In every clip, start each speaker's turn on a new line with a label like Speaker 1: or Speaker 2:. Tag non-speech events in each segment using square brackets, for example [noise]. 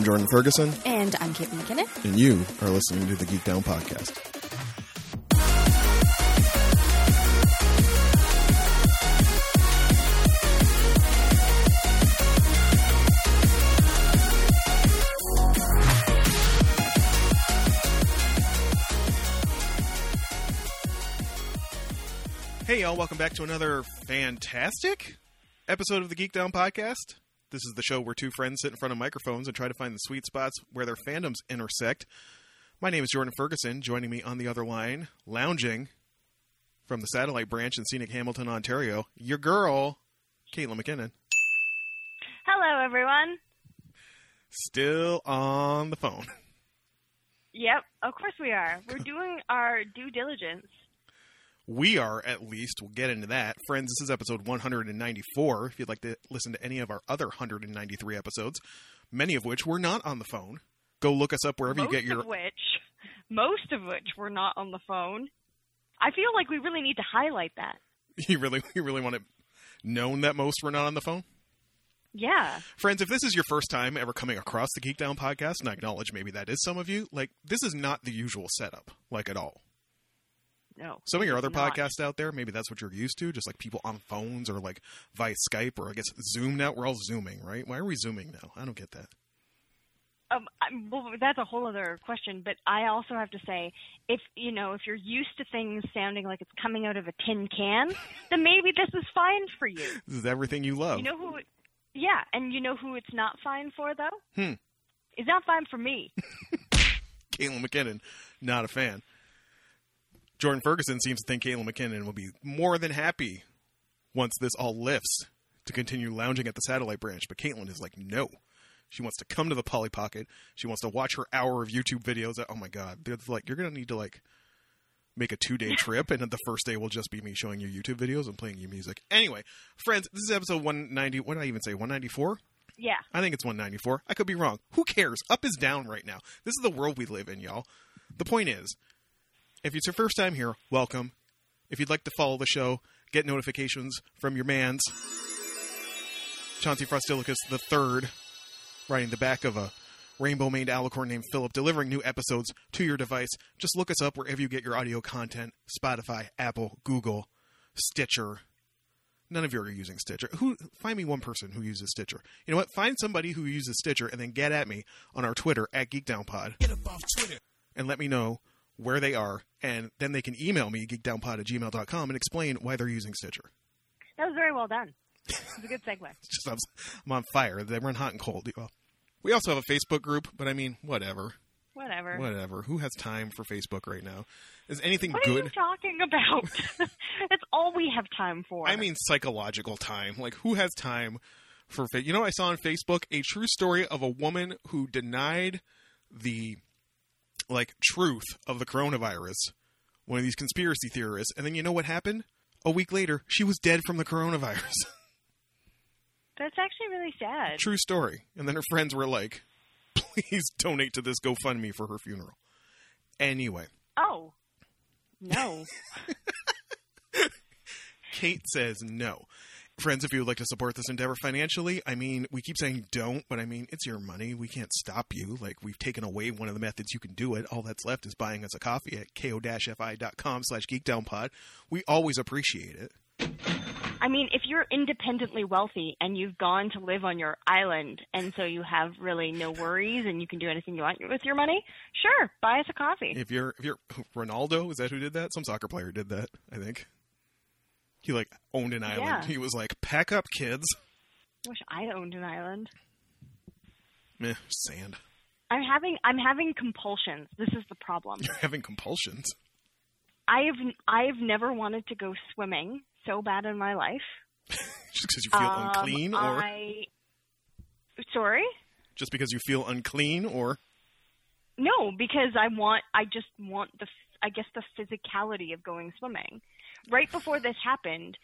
Speaker 1: I'm Jordan Ferguson,
Speaker 2: And I'm Kate McKinnon.
Speaker 1: and you are listening to the Geek Down Podcast. Hey, y'all, welcome back to another fantastic episode of the Geek Down Podcast. This is the show where two friends sit in front of microphones and try to find the sweet spots where their fandoms intersect. My name is Jordan Ferguson. Joining me on the other line, lounging from the satellite branch in scenic Hamilton, Ontario, your girl, Caitlin McKinnon,
Speaker 3: Hello, everyone.
Speaker 1: still on the phone.
Speaker 3: Yep, of course we are. We're doing our due diligence.
Speaker 1: We are, at least. We'll get into that. Friends, this is episode 194. If you'd like to listen to any of our other 193 episodes, many of which were not on the phone, go look us up wherever
Speaker 3: most
Speaker 1: you get your.
Speaker 3: of which, most of which were not on the phone. I feel like we really need to highlight that. [laughs]
Speaker 1: You really, you really want it known that most were not on the phone?
Speaker 3: Yeah.
Speaker 1: Friends, if this is your first time ever coming across the Geek Down podcast, and I acknowledge maybe that is some of you, like, this is not the usual setup, like, at all.
Speaker 3: No.
Speaker 1: Some of your other
Speaker 3: not.
Speaker 1: podcasts out there, maybe that's what you're used to, just like people on phones or like via Skype or I guess Zoom now. We're all Zooming, right? Why are we Zooming now? I don't get that.
Speaker 3: Um, well, that's a whole other question. But I also have to say, if you know, if you're used to things sounding like it's coming out of a tin can, [laughs] then maybe this is fine for you.
Speaker 1: This is everything you love.
Speaker 3: You know who? Yeah, and you know who it's not fine for though?
Speaker 1: Hmm.
Speaker 3: It's not fine for me. [laughs]
Speaker 1: Caitlin McKinnon, not a fan. Jordan Ferguson seems to think Caitlin McKinnon will be more than happy once this all lifts to continue lounging at the satellite branch. But Caitlin is like, no. She wants to come to the Polly Pocket. She wants to watch her hour of YouTube videos. Oh my God. They're like, you're going to need to like make a two day [laughs] trip. And then the first day will just be me showing you YouTube videos and playing you music. Anyway, friends, this is episode 190. What did I even say? 194?
Speaker 3: Yeah.
Speaker 1: I think it's 194. I could be wrong. Who cares? Up is down right now. This is the world we live in, y'all. The point is, if it's your first time here, welcome. If you'd like to follow the show, get notifications from your mans. Chauncey Frostilicus the third, riding the back of a rainbow-maned alicorn named Philip, delivering new episodes to your device. Just look us up wherever you get your audio content: Spotify, Apple, Google, Stitcher, None of you are using Stitcher. Who find me one person who uses Stitcher. You know what? Find somebody who uses Stitcher and then get at me on our Twitter at GeekDownPod. Get up off Twitter. And let me know where they are, and then they can email me, geekdownpod at gmail.com, and explain why they're using Stitcher.
Speaker 3: That was very well done. It's a good segue.
Speaker 1: It's [laughs] just I'm, I'm on fire. They run hot and cold. Well, we also have a Facebook group, but I mean, whatever.
Speaker 3: Whatever.
Speaker 1: Whatever. Who has time for Facebook right now? Is anything
Speaker 3: What are you
Speaker 1: good?
Speaker 3: talking about? [laughs] That's all we have time for.
Speaker 1: I mean, psychological time. Like, who has time for? Fa- you know, I saw on Facebook a true story of a woman who denied the like truth of the coronavirus. One of these conspiracy theorists, and then you know what happened? A week later, she was dead from the coronavirus. [laughs]
Speaker 3: that's actually really sad.
Speaker 1: true story. And then her friends were like, "Please donate to this GoFundMe for her funeral." Anyway,
Speaker 3: Oh, no. [laughs]
Speaker 1: Kate says no. Friends, if you would like to support this endeavor financially, I mean, we keep saying don't, but I mean, it's your money. We can't stop you. Like, we've taken away one of the methods you can do it. All that's left is buying us a coffee at ko-fi.com slash geekdownpod. We always appreciate it.
Speaker 3: I mean, if you're independently wealthy and you've gone to live on your island, and so you have really no worries, and you can do anything you want with your money, sure, buy us a coffee.
Speaker 1: If you're, if you're, Ronaldo, is that who did that? Some soccer player did that, I think. He, like, owned an island.
Speaker 3: Yeah.
Speaker 1: He was like, pack up, kids.
Speaker 3: Wish I owned an island.
Speaker 1: Meh, sand.
Speaker 3: I'm having I'm having compulsions. This is the problem.
Speaker 1: You're having compulsions.
Speaker 3: I've I've never wanted to go swimming so bad in my life. [laughs]
Speaker 1: Just because you feel
Speaker 3: Um,
Speaker 1: unclean, or
Speaker 3: I sorry.
Speaker 1: just because you feel unclean, or
Speaker 3: No, because I want I just want the I guess the physicality of going swimming. Right before this happened,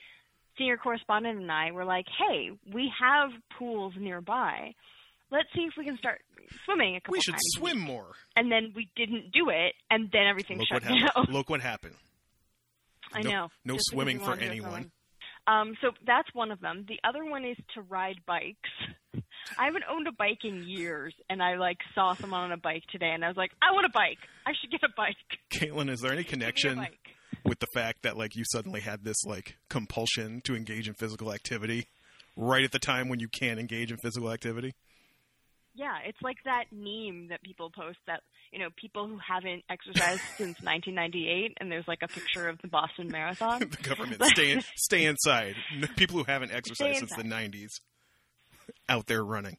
Speaker 3: senior correspondent and I were like, "Hey, we have pools nearby. Let's see if we can start swimming a couple
Speaker 1: we should
Speaker 3: times."
Speaker 1: swim more.
Speaker 3: And then we didn't do it, and then everything
Speaker 1: Look
Speaker 3: shut
Speaker 1: what happened.
Speaker 3: down. [laughs]
Speaker 1: Look what happened.
Speaker 3: I
Speaker 1: No-
Speaker 3: know.
Speaker 1: no
Speaker 3: Just
Speaker 1: swimming for anyone.
Speaker 3: Um, so that's one of them. The other one is to ride bikes. [laughs] I haven't owned a bike in years, and I like saw someone on a bike today, and I was like, I want a bike. I should get a bike. [laughs]
Speaker 1: Caitlin, is there any
Speaker 3: Give me a
Speaker 1: connection. With the fact that like you suddenly had this like compulsion to engage in physical activity right at the time when you can't engage in physical activity?
Speaker 3: Yeah, it's like that meme that people post that you know people who haven't exercised [laughs] since 1998, and there's like a picture of the Boston Marathon. [laughs]
Speaker 1: the government [laughs] stay stay inside. People who haven't exercised since the '90s out there running.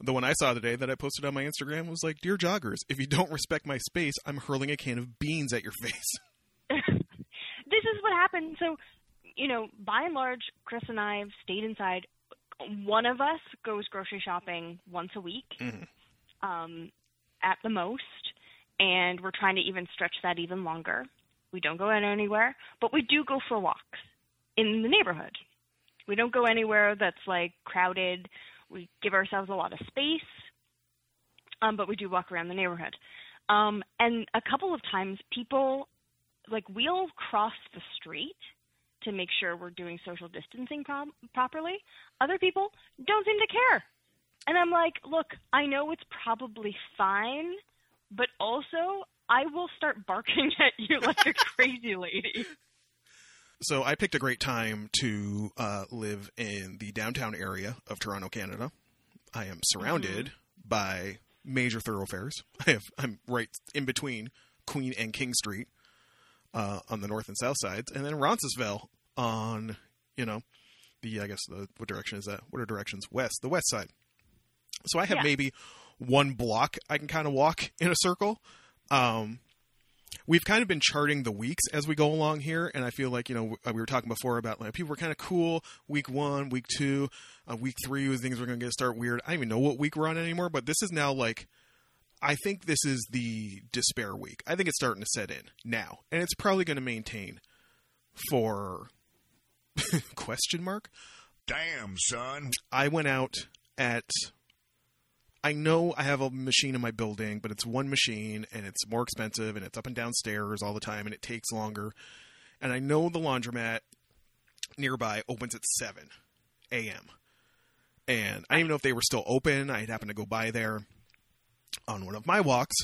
Speaker 1: The one I saw today that I posted on my Instagram was like, "Dear joggers, if you don't respect my space, I'm hurling a can of beans at your face."
Speaker 3: Is what happened. So, you know, by and large, Chris and I have stayed inside. One of us goes grocery shopping once a week,
Speaker 1: Mhm.
Speaker 3: um, at the most, and we're trying to even stretch that even longer. We don't go out anywhere, but we do go for walks in the neighborhood. We don't go anywhere that's like crowded. We give ourselves a lot of space, um, but we do walk around the neighborhood. Um, and a couple of times, people like we'll cross the street to make sure we're doing social distancing pro- properly. Other people don't seem to care. And I'm like, look, I know it's probably fine, but also I will start barking [laughs] at you like a crazy lady.
Speaker 1: So I picked a great time to uh, live in the downtown area of Toronto, Canada. I am surrounded by major thoroughfares. [laughs] I have I'm right in between Queen and King Street uh, on the north and south sides, and then Roncesvalles on you know the I guess the what direction is that? What are directions? West, the west side. So I have
Speaker 3: Yeah.
Speaker 1: maybe one block I can kind of walk [laughs] in a circle. Um, we've kind of been charting the weeks as we go along here, and I feel like you know we were talking before about like people were kind of cool. Week one, week two, uh, week three was things were going to get start weird. I don't even know what week we're on anymore, but this is now like I think this is the despair week. I think it's starting to set in now, and it's probably going to maintain for [laughs] question mark.
Speaker 2: Damn, son.
Speaker 1: I went out at. I know I have a machine in my building, but it's one machine and it's more expensive and it's up and down stairs all the time and it takes longer. And I know the laundromat nearby opens at 7 a.m. And I didn't even know if they were still open. I happened to go by there on one of my walks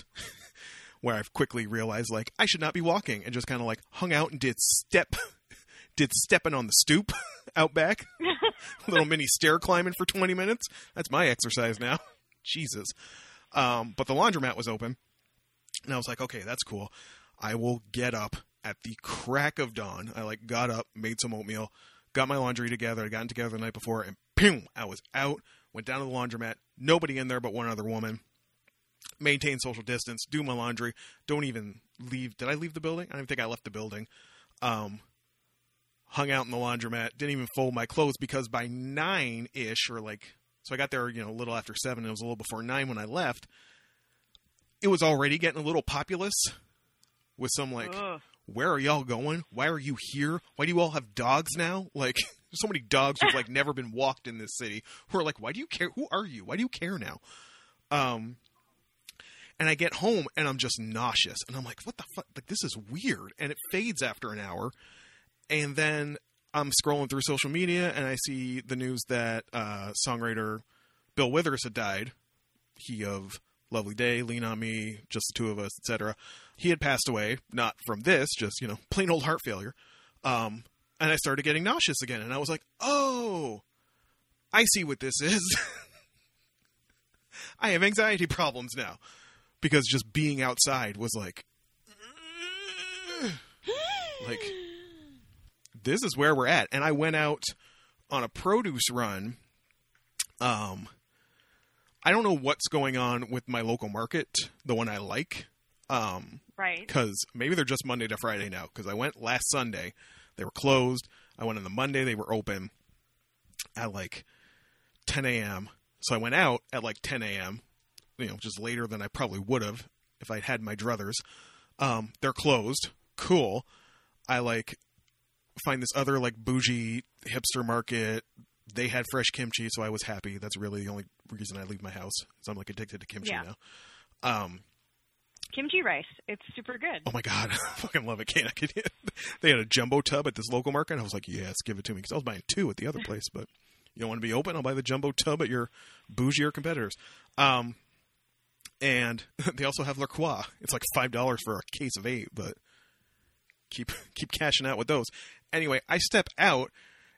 Speaker 1: [laughs] where I've quickly realized like I should not be walking and just kind of like hung out and did step [laughs] did stepping on the stoop [laughs] out back little mini stair climbing for 20 minutes. That's my exercise now. Jesus. Um, but the laundromat was open. And I was like, okay, that's cool. I will get up at the crack of dawn. I like got up, made some oatmeal, got my laundry together. I got it together the night before, and boom, I was out. Went down to the laundromat. Nobody in there but one other woman. Maintain social distance. Do my laundry. Don't even leave. Did I leave the building? I don't think I left the building. Um, hung out in the laundromat. Didn't even fold my clothes because by nine ish or like so I got there, you know, a little after seven. It was a little before nine when I left. It was already getting a little populous with some like,
Speaker 3: Ugh.
Speaker 1: where are y'all going? Why are you here? Why do you all have dogs now? [laughs] Like, there's so many dogs who've like never been walked in this city who are like, why do you care? Who are you? Why do you care now? Um, and I get home and I'm just nauseous and I'm like, what the fuck? Like, this is weird. And it fades after an hour. And then I'm scrolling through social media and I see the news that uh, songwriter Bill Withers had died. He of Lovely Day, Lean on Me, Just the Two of Us, etc. He had passed away, not from this, just you know, [laughs] plain old heart failure. Um, and I started getting nauseous again, and I was like, "Oh, I see what this is. [laughs] I have anxiety problems now because just being outside was like, [gasps] like this is where we're at." And I went out on a produce run. Um, I don't know what's going on with my local market, the one I like. Um,
Speaker 3: Right.
Speaker 1: because maybe they're just Monday to Friday now. Because I went last Sunday, they were closed. I went on the Monday, they were open at like 10 a.m. So I went out at like 10 a.m. You know, just later than I probably would have if I'd had my druthers. Um, they're closed. Cool. I like find this other like bougie hipster market. They had fresh kimchi, so I was happy. That's really the only reason I leave my house. So I'm like addicted to kimchi
Speaker 3: Yeah.
Speaker 1: now. Um,
Speaker 3: Kimchi rice. It's super good.
Speaker 1: Oh my god, [laughs] I fucking love it. Can't I could, [laughs] They had a jumbo tub at this local market. And I was like, yes, give it to me because I was buying two at the other [laughs] place. But You don't want to be open? I'll buy the jumbo tub at your bougier competitors. Um, and [laughs] they also have La Croix. It's like five dollars for a case of eight, but keep [laughs] keep cashing out with those. Anyway, I step out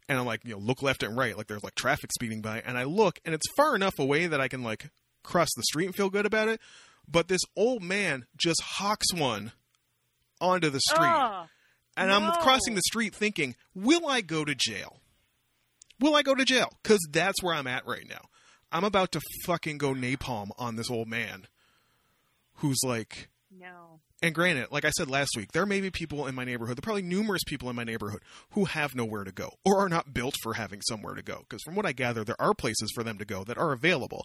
Speaker 1: and I'm like, you know, look left and right, like there's like traffic speeding by, and I look and it's far enough away that I can like cross the street and feel good about it. But this old man just hawks one onto the street.
Speaker 3: Ugh.
Speaker 1: And I'm crossing the street thinking, will I go to jail? Will I go to jail? Because that's where I'm at right now. I'm about to fucking go napalm on this old man who's like,
Speaker 3: no.
Speaker 1: and granted, like I said last week, there may be people in my neighborhood, there are probably numerous people in my neighborhood who have nowhere to go or are not built for having somewhere to go. Because from what I gather, there are places for them to go that are available,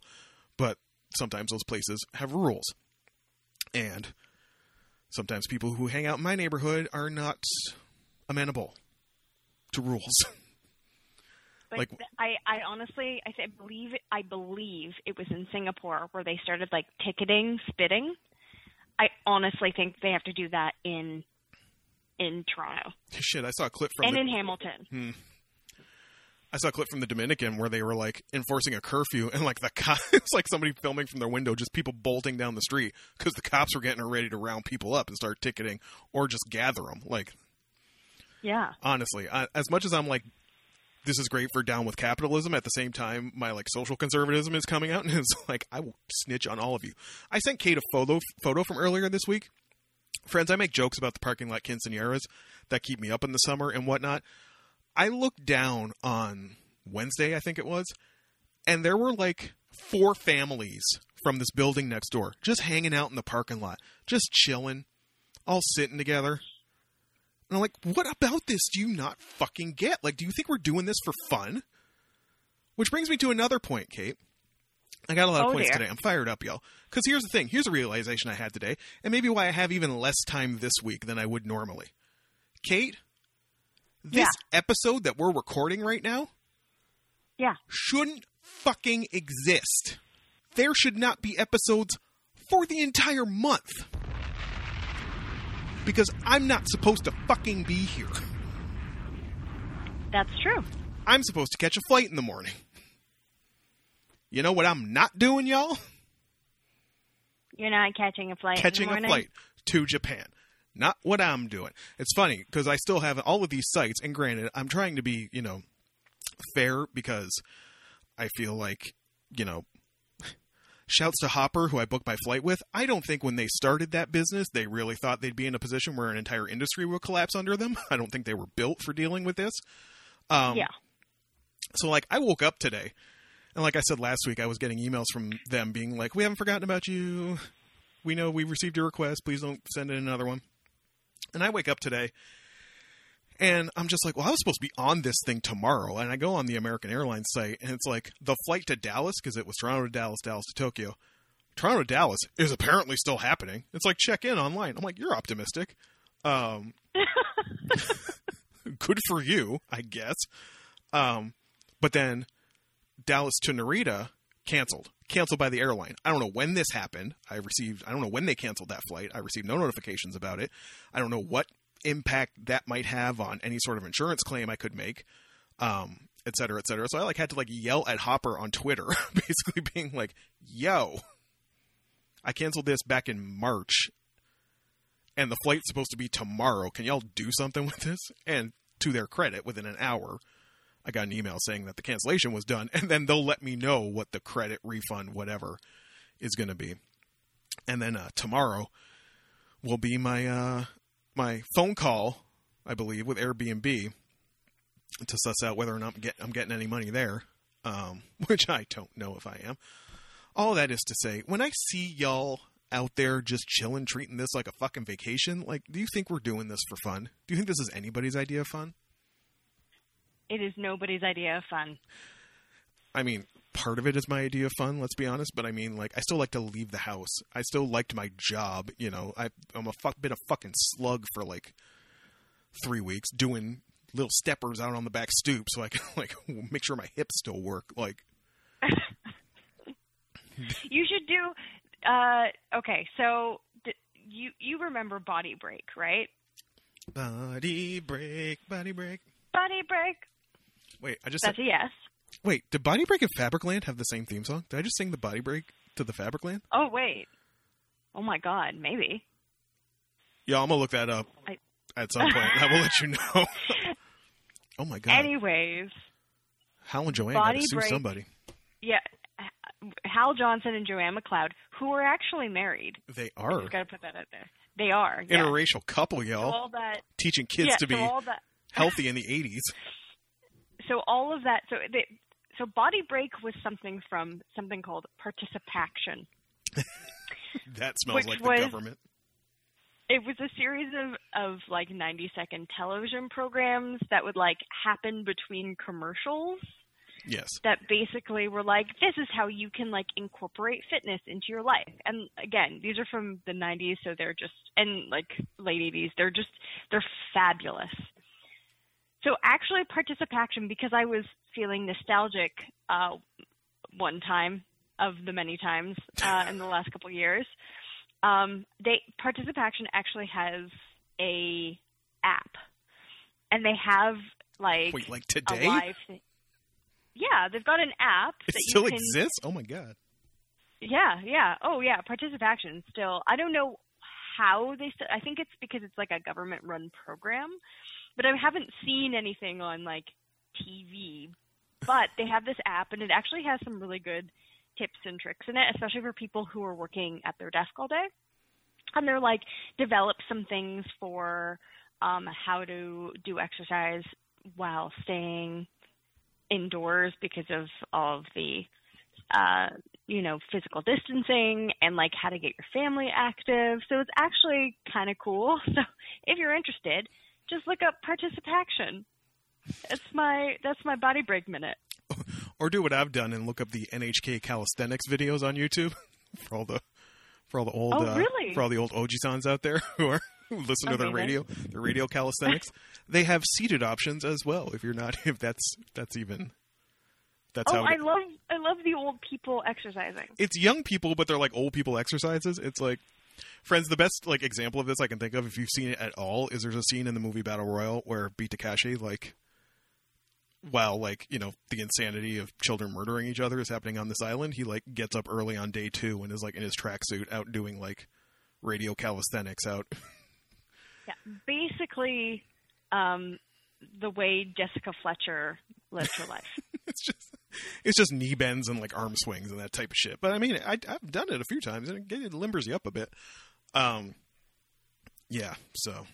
Speaker 1: but sometimes those places have rules. And sometimes people who hang out in my neighborhood are not amenable to rules. [laughs]
Speaker 3: But
Speaker 1: Like-
Speaker 3: I, I honestly, I, th- I believe, I believe it was in Singapore where they started like ticketing spitting. I honestly think they have to do that in, in Toronto
Speaker 1: Shit, I saw a clip from
Speaker 3: and
Speaker 1: the,
Speaker 3: in Hamilton. Hmm.
Speaker 1: I saw a clip from the Dominican where they were like enforcing a curfew, and like the [laughs] cop, it's like somebody filming from their window, just people bolting down the street because the cops were getting ready to round people up and start ticketing or just gather them. Like
Speaker 3: Yeah.
Speaker 1: honestly, I, as much as I'm like, this is great for down with capitalism. At the same time, my like social conservatism is coming out, [laughs] and it's like I will snitch on all of you. I sent Kate a photo photo from earlier this week. Friends, I make jokes about the parking lot quinceañeras that keep me up in the summer and whatnot. I looked down on Wednesday, I think it was, and there were like four families from this building next door just hanging out in the parking lot, just chilling, all sitting together. And I'm like, what about this do you not fucking get? Like, do you think we're doing this for fun? Which brings me to another point, Kate. I got a lot of
Speaker 3: Oh,
Speaker 1: points
Speaker 3: dear.
Speaker 1: today. I'm fired up, y'all. Because here's the thing. Here's a realization I had today, and maybe why I have even less time this week than I would normally. Kate, this episode that we're recording right now
Speaker 3: Yeah.
Speaker 1: shouldn't fucking exist. There should not be episodes for the entire month. Because I'm not supposed to fucking be here.
Speaker 3: That's true.
Speaker 1: I'm supposed to catch a flight in the morning. You know what I'm not doing, y'all?
Speaker 3: You're not catching a flight. in the
Speaker 1: Catching a flight to Japan. Not what I'm doing. It's funny because I still have all of these sites, and granted, I'm trying to be, you know, fair because I feel like, you know, shouts to Hopper, who I booked my flight with. I don't think when they started that business, they really thought they'd be in a position where an entire industry would collapse under them. [laughs] I don't think they were built for dealing with this. Um,
Speaker 3: Yeah.
Speaker 1: so like I woke up today and like I said last week I was getting emails from them being like we haven't forgotten about you. We know we received your request. Please don't send in another one. And I wake up today and I'm just like, well, I was supposed to be on this thing tomorrow. And I go on the American Airlines site and it's like the flight to Dallas because it was Toronto to Dallas, Dallas to Tokyo. Toronto to Dallas is apparently still happening. It's like check in online. I'm like, you're optimistic. Um, [laughs] good for you, I guess. Um, but then Dallas to Narita canceled, canceled by the airline. I don't know when this happened. I received, I don't know when they canceled that flight. I received no notifications about it. I don't know what impact that might have on any sort of insurance claim I could make, um, et cetera, et cetera. So I like had to like yell at Hopper on Twitter, [laughs] basically being like, "Yo, I canceled this back in March, and the flight's supposed to be tomorrow. Can y'all do something with this?" And to their credit, within an hour, I got an email saying that the cancellation was done, and then they'll let me know what the credit refund, whatever, is going to be. And then uh, tomorrow will be my uh, my phone call, I believe, with Airbnb to suss out whether or not I'm, get, I'm getting any money there, um, [laughs] which I don't know if I am. All that is to say, when I see y'all out there just chilling, treating this like a fucking vacation, like, do you think we're doing this for fun? Do you think this is anybody's idea of fun?
Speaker 3: It is nobody's idea of fun.
Speaker 1: I mean, part of it is my idea of fun, let's be honest, but I mean, like, I still like to leave the house. I still liked my job, you know. I, I'm a fuck, been a fucking slug for like three weeks doing little steppers out on the back stoop so I can, [laughs] like, make sure my hips still work. Like, [laughs]
Speaker 3: You should do. Uh, okay, so d- you you remember Body Break, right?
Speaker 1: body break, body break.
Speaker 3: Body Break.
Speaker 1: Wait, I just
Speaker 3: That's
Speaker 1: said,
Speaker 3: a yes.
Speaker 1: Wait, did Body Break and Fabricland have the same theme song? Did I just sing the Body Break to the Fabricland?
Speaker 3: Oh wait. Oh my God, maybe.
Speaker 1: Yeah, I'm gonna look that up
Speaker 3: I-
Speaker 1: at some point. I will let you know. [laughs] [laughs] oh my god,
Speaker 3: Anyways,
Speaker 1: Hal and Joanne
Speaker 3: Body
Speaker 1: got to sue
Speaker 3: Break-
Speaker 1: somebody.
Speaker 3: yeah, Hal Johnson and Joanne McLeod, who are actually married.
Speaker 1: They are
Speaker 3: just gotta put that out there. They are. Yeah.
Speaker 1: interracial couple, y'all,
Speaker 3: all that.
Speaker 1: teaching kids
Speaker 3: yeah,
Speaker 1: to be
Speaker 3: so all that.
Speaker 1: healthy in the '80s. [laughs]
Speaker 3: So all of that. So they, so Body Break was something from something called Participaction. [laughs]
Speaker 1: That smells like
Speaker 3: was-
Speaker 1: the government.
Speaker 3: it was a series of of like 90 second television programs that would like happen between commercials
Speaker 1: Yes,
Speaker 3: that basically were like this is how you can like incorporate fitness into your life and again these are from the 90s so they're just and like late 80s they're just they're fabulous so actually Participaction because i was feeling nostalgic uh one time of the many times uh in the [laughs] last couple of years um they participation actually has a app and they have like
Speaker 1: wait, like
Speaker 3: a
Speaker 1: today
Speaker 3: live thing. Yeah, they've got an app
Speaker 1: it
Speaker 3: that
Speaker 1: still
Speaker 3: can.
Speaker 1: exists. Oh my god,
Speaker 3: Yeah, yeah. Oh, yeah. Participaction still. I don't know how they. St- I think it's because it's like a government-run program, but I haven't seen anything on like TV. But they have this app, and it actually has some really good tips and tricks in it, especially for people who are working at their desk all day. And they're like develop some things for um, how to do exercise while staying indoors because of all of the uh, you know, physical distancing and like how to get your family active. So it's actually kind of cool. [laughs] So if you're interested, just look up Participaction. That's my that's my body break minute. [laughs]
Speaker 1: or do what I've done and look up the NHK calisthenics videos on YouTube [laughs] for all the for all the old
Speaker 3: Oh,
Speaker 1: uh,
Speaker 3: really?
Speaker 1: for all the old Oji-sans out there [laughs] who are who listen to their radio the radio calisthenics. they have seated options as well. If you're not if that's that's even that's
Speaker 3: Oh,
Speaker 1: how
Speaker 3: I love I love the old people exercising.
Speaker 1: it's young people, but they're like old people exercises. It's like friends. The best like example of this I can think of, if you've seen it at all, is there's a scene in the movie Battle Royale where Beat Takeshi like. While like you know the insanity of children murdering each other is happening on this island, he like gets up early on day two and is like in his tracksuit out doing like radio calisthenics out.
Speaker 3: Yeah, basically, um, the way Jessica Fletcher lived her life.
Speaker 1: it's just it's just knee bends and like arm swings and that type of shit. But I mean, I, I've done it a few times and it, it limbers you up a bit. Um, yeah. So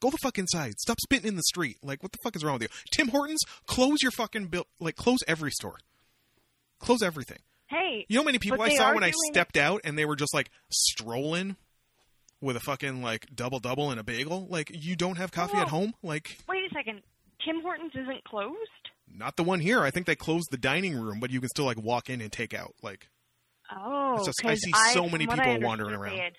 Speaker 1: go the fuck inside. Stop spitting in the street. Like, what the fuck is wrong with you? Tim Hortons, close your fucking bill. Like, close every store. Close everything.
Speaker 3: Hey,
Speaker 1: You know how many people I saw when I stepped out and they were just like strolling with a fucking like double double and a bagel? Like, you don't have coffee at home? Like,
Speaker 3: wait a second. Tim Hortons isn't closed.
Speaker 1: Not the one here. I think they closed the dining room, but you can still like walk in and take out. Like,
Speaker 3: Oh,
Speaker 1: just- I see so
Speaker 3: from
Speaker 1: many people wandering around.
Speaker 3: They, had,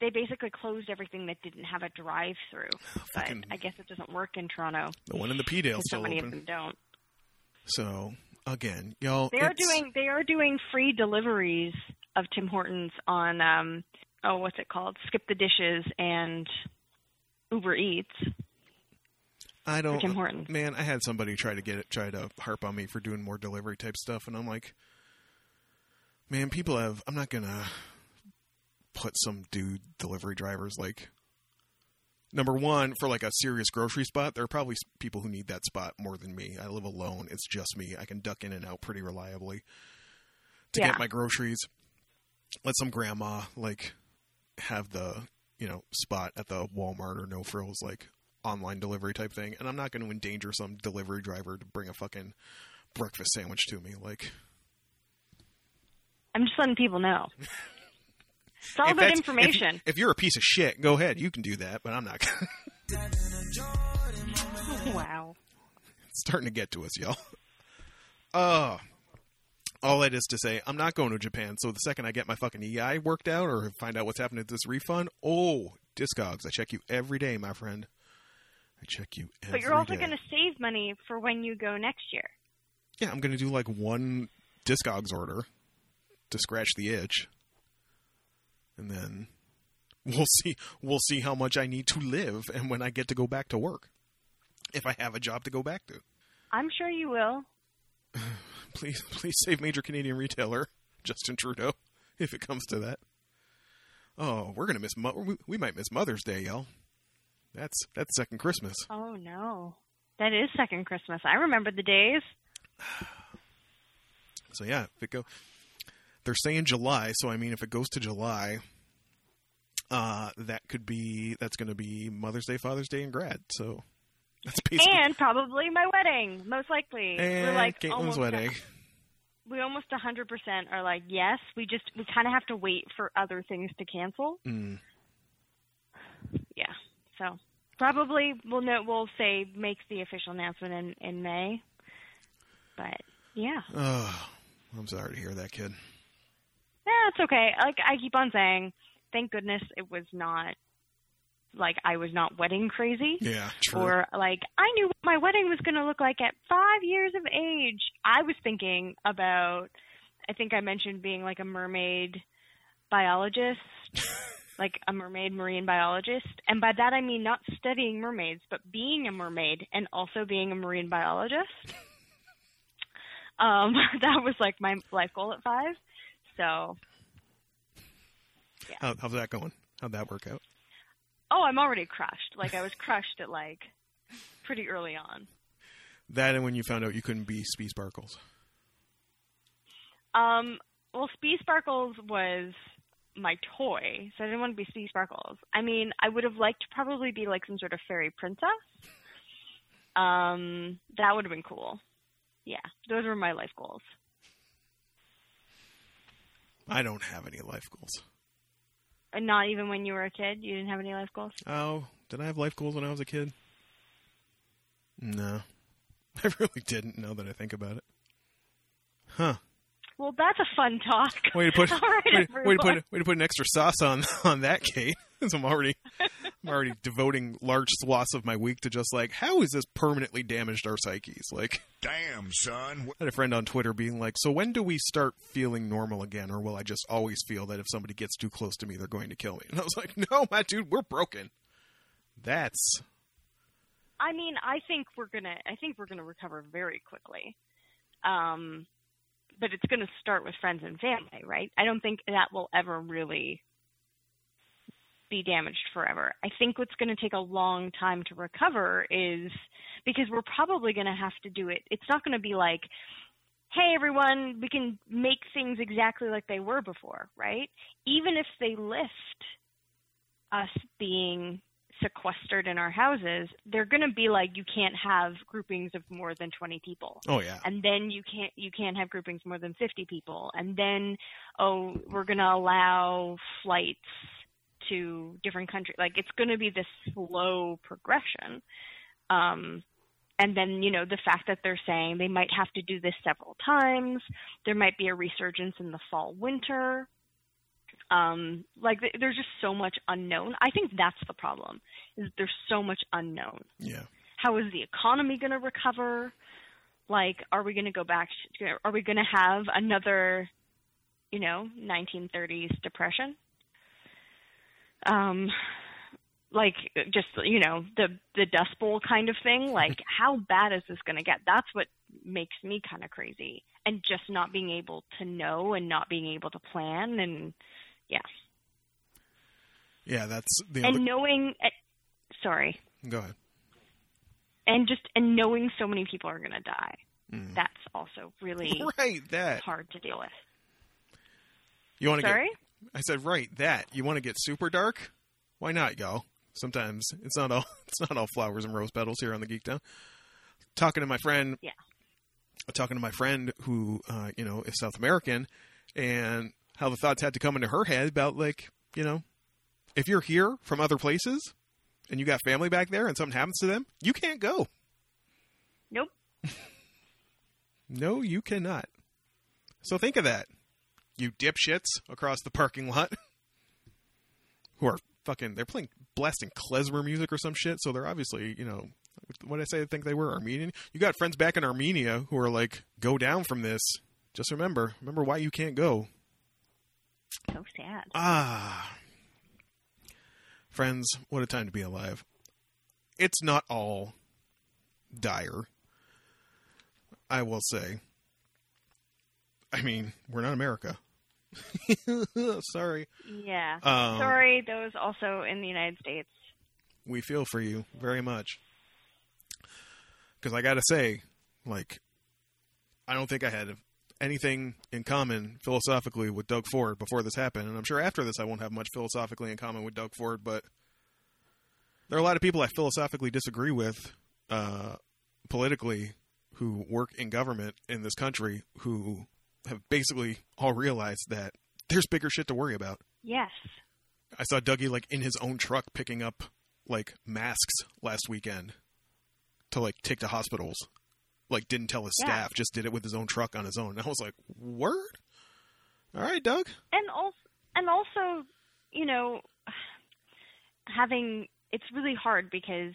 Speaker 3: they basically closed everything that didn't have a drive-through, [sighs] but
Speaker 1: Fucking-
Speaker 3: I guess it doesn't work in Toronto
Speaker 1: the one in the P Dale
Speaker 3: because so
Speaker 1: still
Speaker 3: many of
Speaker 1: open.
Speaker 3: them don't.
Speaker 1: So again, y'all,
Speaker 3: They are doing they are doing free deliveries of Tim Hortons on um oh what's it called Skip the Dishes and Uber Eats.
Speaker 1: I don't.
Speaker 3: Tim Hortons.
Speaker 1: Man, I had somebody try to get it, try to harp on me for doing more delivery type stuff, and I'm like, man, people have. I'm not gonna put some dude delivery drivers like. Number one, for like a serious grocery spot, there are probably people who need that spot more than me. I live alone; it's just me. I can duck in and out pretty reliably to
Speaker 3: Yeah.
Speaker 1: get my groceries. Let some grandma like have the you know spot at the Walmart or No Frills like online delivery type thing, and I'm not going to endanger some delivery driver to bring a fucking breakfast sandwich to me. Like,
Speaker 3: I'm just letting people know. [laughs] It's all good information.
Speaker 1: If, if you're a piece of shit, go ahead. You can do that, but I'm not. gonna. [laughs]
Speaker 3: wow.
Speaker 1: it's starting to get to us, y'all. Uh, all that is to say, I'm not going to Japan. So the second I get my fucking EI worked out or find out what's happening to this refund, oh, Discogs, I check you every day, my friend. I check you every
Speaker 3: But you're also going to save money for when you go next year.
Speaker 1: Yeah, I'm going to do like one Discogs order to scratch the itch, and then we'll see. We'll see how much I need to live, and when I get to go back to work, if I have a job to go back to.
Speaker 3: I'm sure you will. [sighs]
Speaker 1: please, please save major Canadian retailer Justin Trudeau if it comes to that. Oh, we're gonna miss. Mo- we might miss Mother's Day, y'all. That's that's second Christmas.
Speaker 3: Oh no, that is second Christmas. I remember the days. [sighs]
Speaker 1: So yeah, if it go, they're saying July. So I mean, if it goes to July, uh, that could be that's going to be Mother's Day, Father's Day, and grad. So that's basically
Speaker 3: And probably my wedding, most likely.
Speaker 1: and
Speaker 3: We're like
Speaker 1: Caitlin's
Speaker 3: almost
Speaker 1: wedding.
Speaker 3: we almost 100% are like yes. We just we kind of have to wait for other things to cancel.
Speaker 1: Mm.
Speaker 3: So probably we'll know we'll say makes the official announcement in in May. But yeah.
Speaker 1: Oh, [sighs] I'm sorry to hear that, kid.
Speaker 3: Yeah, it's okay. Like I keep on saying, thank goodness it was not like I was not wedding crazy.
Speaker 1: Yeah, true.
Speaker 3: Or like I knew what my wedding was going to look like at 5 years of age. I was thinking about I think I mentioned being like a mermaid biologist, [laughs] like a mermaid marine biologist, and by that I mean not studying mermaids, but being a mermaid and also being a marine biologist. [laughs] Um, [laughs] that was like my life goal at 5. So,
Speaker 1: How, how's that going? How'd that work out?
Speaker 3: oh, I'm already crushed. Like I was crushed at like pretty early on.
Speaker 1: That and when you found out you couldn't be Spee Sparkles.
Speaker 3: Um, well, Spee Sparkles was my toy, so I didn't want to be Spee Sparkles. I mean, I would have liked to probably be like some sort of fairy princess. Um, that would have been cool. Yeah, those were my life goals.
Speaker 1: I don't have any life goals.
Speaker 3: And not even when you were a kid, you didn't have any life goals.
Speaker 1: Oh, did I have life goals when I was a kid? No. [laughs] I really didn't, now that I think about it. Huh.
Speaker 3: Well, that's a fun talk.
Speaker 1: Way to put [laughs]
Speaker 3: All right,
Speaker 1: way, way to put way to put an extra sauce on [laughs] on that, Kate. [laughs] 'Cause I'm already I'm already devoting large swaths of my week to just like how has this permanently damaged our psyches? Like
Speaker 2: Damn, son.
Speaker 1: I had a friend on Twitter being like, "So when do we start feeling normal again, or will I just always feel that if somebody gets too close to me, they're going to kill me?" And I was like, "No, my dude, we're broken. That's
Speaker 3: I mean, I think we're gonna. I think we're gonna recover very quickly. Um, but it's gonna start with friends and family, right? I don't think that will ever really be damaged forever. I think what's going to take a long time to recover is because we're probably going to have to do it. It's not going to be like, hey, everyone, we can make things exactly like they were before, right? Even if they lift us being sequestered in our houses, they're going to be like, you can't have groupings of more than 20 people.
Speaker 1: Oh yeah,
Speaker 3: and then you can't you can't have groupings more than 50 people. And then oh we're going to allow flights to different countries like it's going to be this slow progression. Um and then you know the fact that they're saying they might have to do this several times there might be a resurgence in the fall winter um like th- there's just so much unknown i think that's the problem is there's so much unknown
Speaker 1: yeah.
Speaker 3: how is the economy going to recover? Like, are we going to go back? To, are we going to have another, you know, 1930s depression? Um, like just you know the the Dust Bowl kind of thing. [laughs] Like, how bad is this going to get? That's what makes me kind of crazy, and just not being able to know and not being able to plan, and yeah,
Speaker 1: Yeah, that's the
Speaker 3: and
Speaker 1: other.
Speaker 3: knowing. eh, Sorry,
Speaker 1: Go ahead.
Speaker 3: and just and knowing so many people are going to die.
Speaker 1: Mm.
Speaker 3: That's also really [laughs]
Speaker 1: Right, that
Speaker 3: hard to deal with.
Speaker 1: you want to get. I said right that you want to get super dark. Why not, y'all? Sometimes it's not all [laughs] it's not all flowers and rose petals here on the Geek Down. Talking to my friend,
Speaker 3: Yeah.
Speaker 1: talking to my friend who uh, you know is South American, and how the thoughts had to come into her head about like you know, if you're here from other places and you got family back there and something happens to them, you can't go.
Speaker 3: Nope. [laughs]
Speaker 1: No, you cannot. So think of that, you dipshits across the parking lot [laughs] who are fucking. They're playing blasting klezmer music or some shit. So they're obviously, you know, what did I say? I think they were Armenian. You got friends back in Armenia who are like, go down from this. Just remember, remember why you can't go.
Speaker 3: So sad.
Speaker 1: Ah, friends, what a time to be alive. It's not all dire. I will say, I mean, we're not America. [laughs] Sorry.
Speaker 3: Yeah.
Speaker 1: Um,
Speaker 3: Sorry, those also in the United States.
Speaker 1: we feel for you very much. Because I gotta say, like, I don't think I had anything in common philosophically with Doug Ford before this happened, and I'm sure after this I won't have much philosophically in common with Doug Ford. But there are a lot of people I philosophically disagree with uh, politically who work in government in this country who have basically all realized that there's bigger shit to worry about.
Speaker 3: Yes.
Speaker 1: I saw Dougie like in his own truck picking up like masks last weekend to like take to hospitals. Like didn't tell his
Speaker 3: Yeah.
Speaker 1: staff, just did it with his own truck on his own. And I was like, "Word? All right, Doug."
Speaker 3: and also and also you know having it's really hard because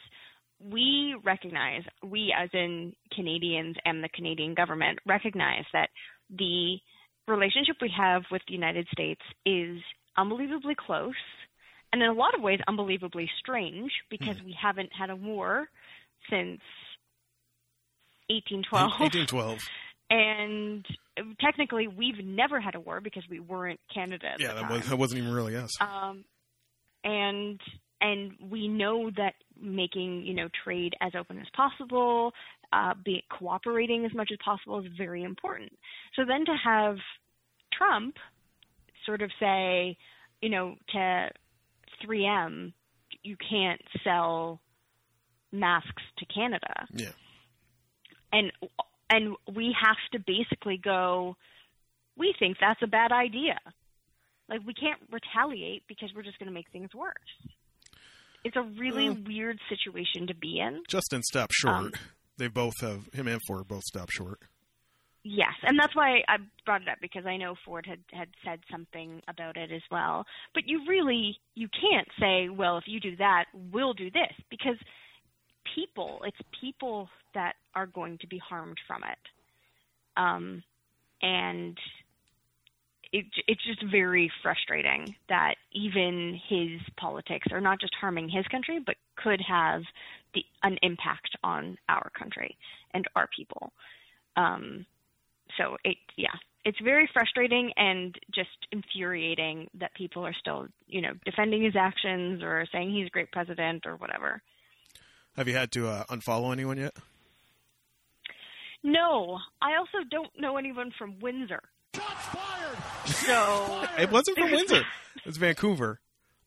Speaker 3: we recognize we as in Canadians and the Canadian government recognize that the relationship we have with the United States is unbelievably close and in a lot of ways unbelievably strange because hmm. we haven't had a war since 1812
Speaker 1: 1812. [laughs]
Speaker 3: and technically we've never had a war because we weren't Canada. At
Speaker 1: Yeah, that was that wasn't even really us.
Speaker 3: Um, and and we know that making you know trade as open as possible, uh, be cooperating as much as possible is very important. So then to have Trump sort of say, you know, to 3M, you can't sell masks to Canada
Speaker 1: Yeah.
Speaker 3: And and we have to basically go we think that's a bad idea like we can't retaliate because we're just going to make things worse it's a really
Speaker 1: Mm.
Speaker 3: weird situation to be in
Speaker 1: Justin stopped short.
Speaker 3: Um,
Speaker 1: they both have him and Ford both stopped short.
Speaker 3: yes and that's why i brought it up because i know ford had had said something about it as well but you really you can't say well if you do that we'll do this because people it's people that are going to be harmed from it um and it, it's just very frustrating that even his politics are not just harming his country, but could have the, an impact on our country and our people. Um, so it, yeah, it's very frustrating and just infuriating that people are still, you know, defending his actions or saying he's a great president or whatever.
Speaker 1: Have you had to uh, unfollow anyone yet?
Speaker 3: No, I also don't know anyone from Windsor. So
Speaker 1: It wasn't from Windsor. It's Vancouver.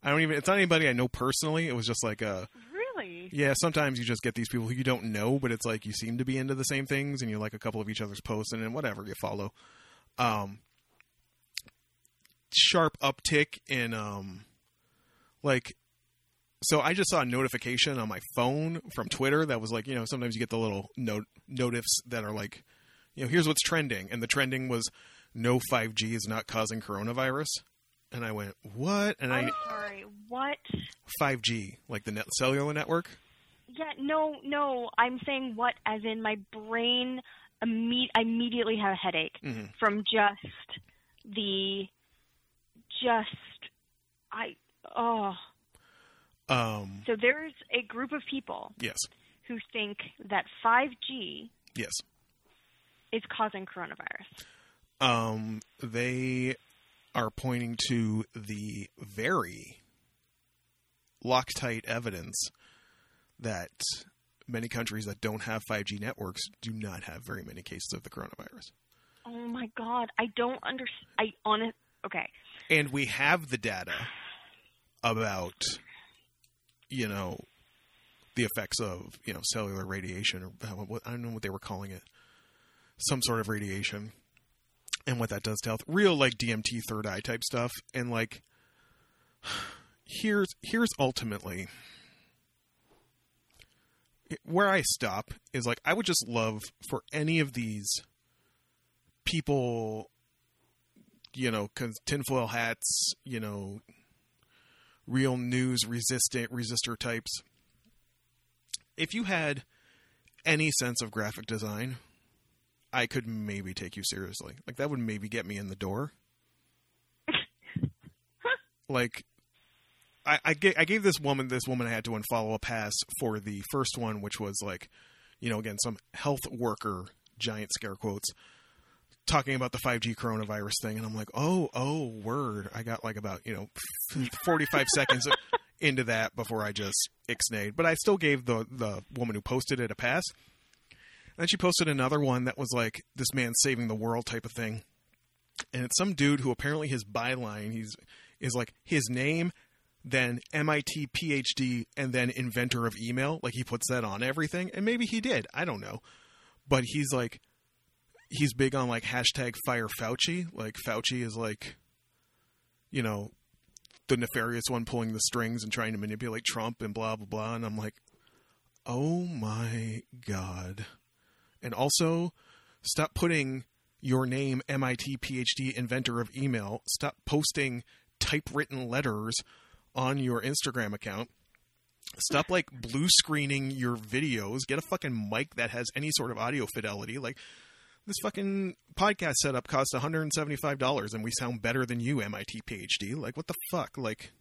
Speaker 1: I don't even. It's not anybody I know personally. It was just like a.
Speaker 3: really,
Speaker 1: Yeah, sometimes you just get these people who you don't know, but it's like you seem to be into the same things, and you like a couple of each other's posts, and then whatever you follow. Um, sharp uptick in um, like, so I just saw a notification on my phone from Twitter that was like, you know, sometimes you get the little note notifs that are like, you know, here's what's trending, and the trending was no 5G is not causing coronavirus, and I went what? And I
Speaker 3: I'm sorry. What?
Speaker 1: 5G like the net cellular network.
Speaker 3: Yeah, no, no. I'm saying what, as in my brain. Imme- I immediately have a headache
Speaker 1: Mhm.
Speaker 3: from just the, just I. Oh,
Speaker 1: Um,
Speaker 3: so there's a group of people
Speaker 1: yes,
Speaker 3: who think that 5G
Speaker 1: yes.
Speaker 3: is causing coronavirus.
Speaker 1: Um, they are pointing to the very Loctite evidence that many countries that don't have 5G networks do not have very many cases of the coronavirus.
Speaker 3: Oh my god, I don't understand. I honest. Okay,
Speaker 1: And we have the data about, you know, the effects of, you know, cellular radiation or I don't know what they were calling it. Some sort of radiation and what that does to health. Real like DMT third eye type stuff. And like [sighs] here's here's ultimately where I stop is like I would just love for any of these people you know, tinfoil hats, you know, real news resistant resistor types. If you had any sense of graphic design, I could maybe take you seriously. Like that would maybe get me in the door. [laughs] like I, I, gave, I gave this woman this woman I had to unfollow a pass for the first one, which was like, you know, again some health worker giant scare quotes talking about the 5G coronavirus thing, and I'm like, oh, oh, word. I got like about you know 45 [laughs] seconds into that before I just ixnayed, but I still gave the the woman who posted it a pass. And then she posted another one that was like this man saving the world type of thing, and it's some dude who apparently his byline he's is like his name then MIT PhD, and then inventor of email. Like he puts that on everything, and maybe he did. I don't know, but he's like, he's big on like hashtag fire Fauci. Like Fauci is like, you know, the nefarious one pulling the strings and trying to manipulate Trump and blah blah blah. And I'm like, oh my god. And also, stop putting your name MIT PhD inventor of email. Stop posting typewritten letters on your Instagram account. Stop like blue screening your videos. Get a fucking mic that has any sort of audio fidelity. Like this fucking podcast setup costs $175 and we sound better than you, MIT PhD. Like what the fuck? Like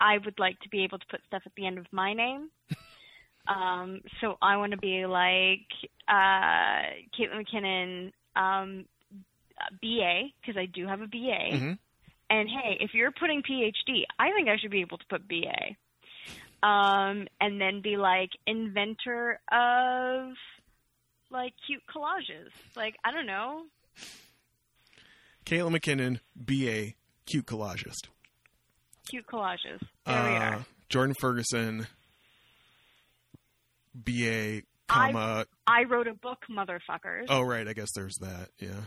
Speaker 3: I would like to be able to put stuff at the end of my name. [laughs] um, so I want to be like uh, Caitlin McKinnon, um, BA, because I do have a BA.
Speaker 1: mm-hmm.
Speaker 3: And hey, if you're putting PhD, I think I should be able to put BA. Um, and then be like inventor of like cute collages. Like, I don't know.
Speaker 1: Caitlin McKinnon, BA, cute collagist.
Speaker 3: Cute collages. There we
Speaker 1: Uh,
Speaker 3: are.
Speaker 1: Jordan Ferguson, BA, comma.
Speaker 3: I wrote a book, motherfuckers.
Speaker 1: oh, right. I guess there's that. Yeah.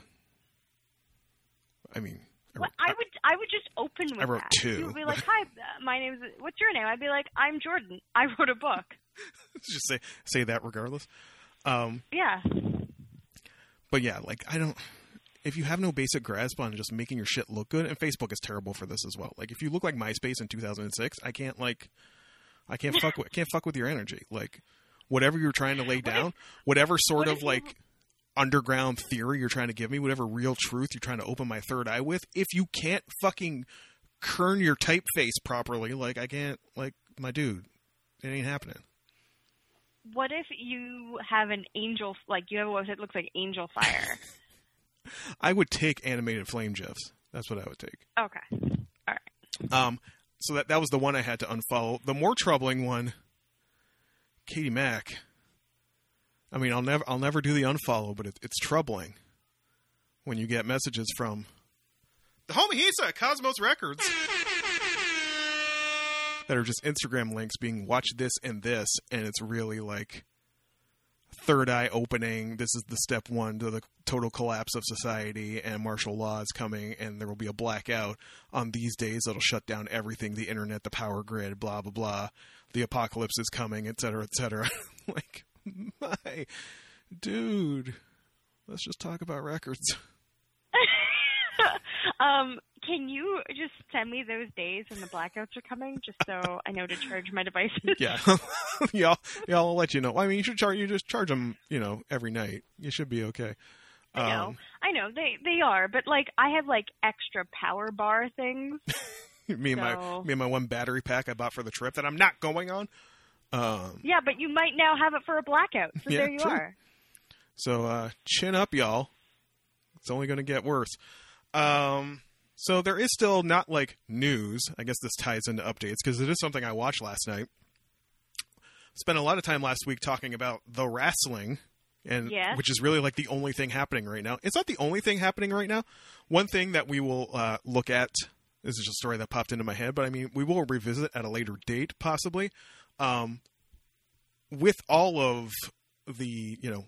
Speaker 1: I mean, I
Speaker 3: I would I would just open with
Speaker 1: I wrote
Speaker 3: that.
Speaker 1: two.
Speaker 3: You would be like, "Hi, [laughs] my name is. What's your name?" I'd be like, "I'm Jordan. I wrote a book." [laughs]
Speaker 1: just say say that regardless. Um,
Speaker 3: Yeah.
Speaker 1: but yeah, like I don't. If you have no basic grasp on just making your shit look good, and Facebook is terrible for this as well. Like if you look like MySpace in 2006, I can't like, I can't fuck with, can't fuck with your energy. Like whatever you're trying to lay
Speaker 3: if-
Speaker 1: down, whatever sort
Speaker 3: what
Speaker 1: of
Speaker 3: if you-
Speaker 1: like underground theory you're trying to give me, whatever real truth you're trying to open my third eye with, if you can't fucking kern your typeface properly, like I can't, like my dude, it ain't happening.
Speaker 3: What if you have an angel like you have a website that looks like Angel Fire? [laughs]
Speaker 1: I would take animated flame gifs. That's what I would take.
Speaker 3: okay. All right.
Speaker 1: Um, so that that was the one I had to unfollow. The more troubling one, Katie Mack. I mean, I'll never I'll never do the unfollow, but it, it's troubling when you get messages from the homie Hisa at Cosmos Records that are just Instagram links being watch this and this, and it's really like third eye opening. This is the step one to the total collapse of society, and martial law is coming, and there will be a blackout on these days that'll shut down everything the internet, the power grid, blah, blah, blah. The apocalypse is coming, et cetera, et cetera. [laughs] like, my dude, let's just talk about records. [laughs]
Speaker 3: um, can you just send me those days when the blackouts are coming, just so I know to charge my devices?
Speaker 1: yeah, yeah, yeah. I'll let you know. I mean, you should charge. You just charge them, you know, every night. You should be okay.
Speaker 3: I know,
Speaker 1: Um,
Speaker 3: I know they they are, but like I have like extra power bar things. [laughs]
Speaker 1: me and my me and my one battery pack I bought for the trip that I'm not going on. Um,
Speaker 3: Yeah, but you might now have it for a blackout. So
Speaker 1: Yeah,
Speaker 3: there you
Speaker 1: true.
Speaker 3: are.
Speaker 1: So uh, chin up, y'all. It's only going to get worse. Um, so there is still not like news. I guess this ties into updates because it is something I watched last night. Spent a lot of time last week talking about the wrestling, and
Speaker 3: Yes.
Speaker 1: which is really like the only thing happening right now. It's not the only thing happening right now. One thing that we will uh, look at. This is just a story that popped into my head, but I mean, we will revisit at a later date, possibly. Um, with all of the you know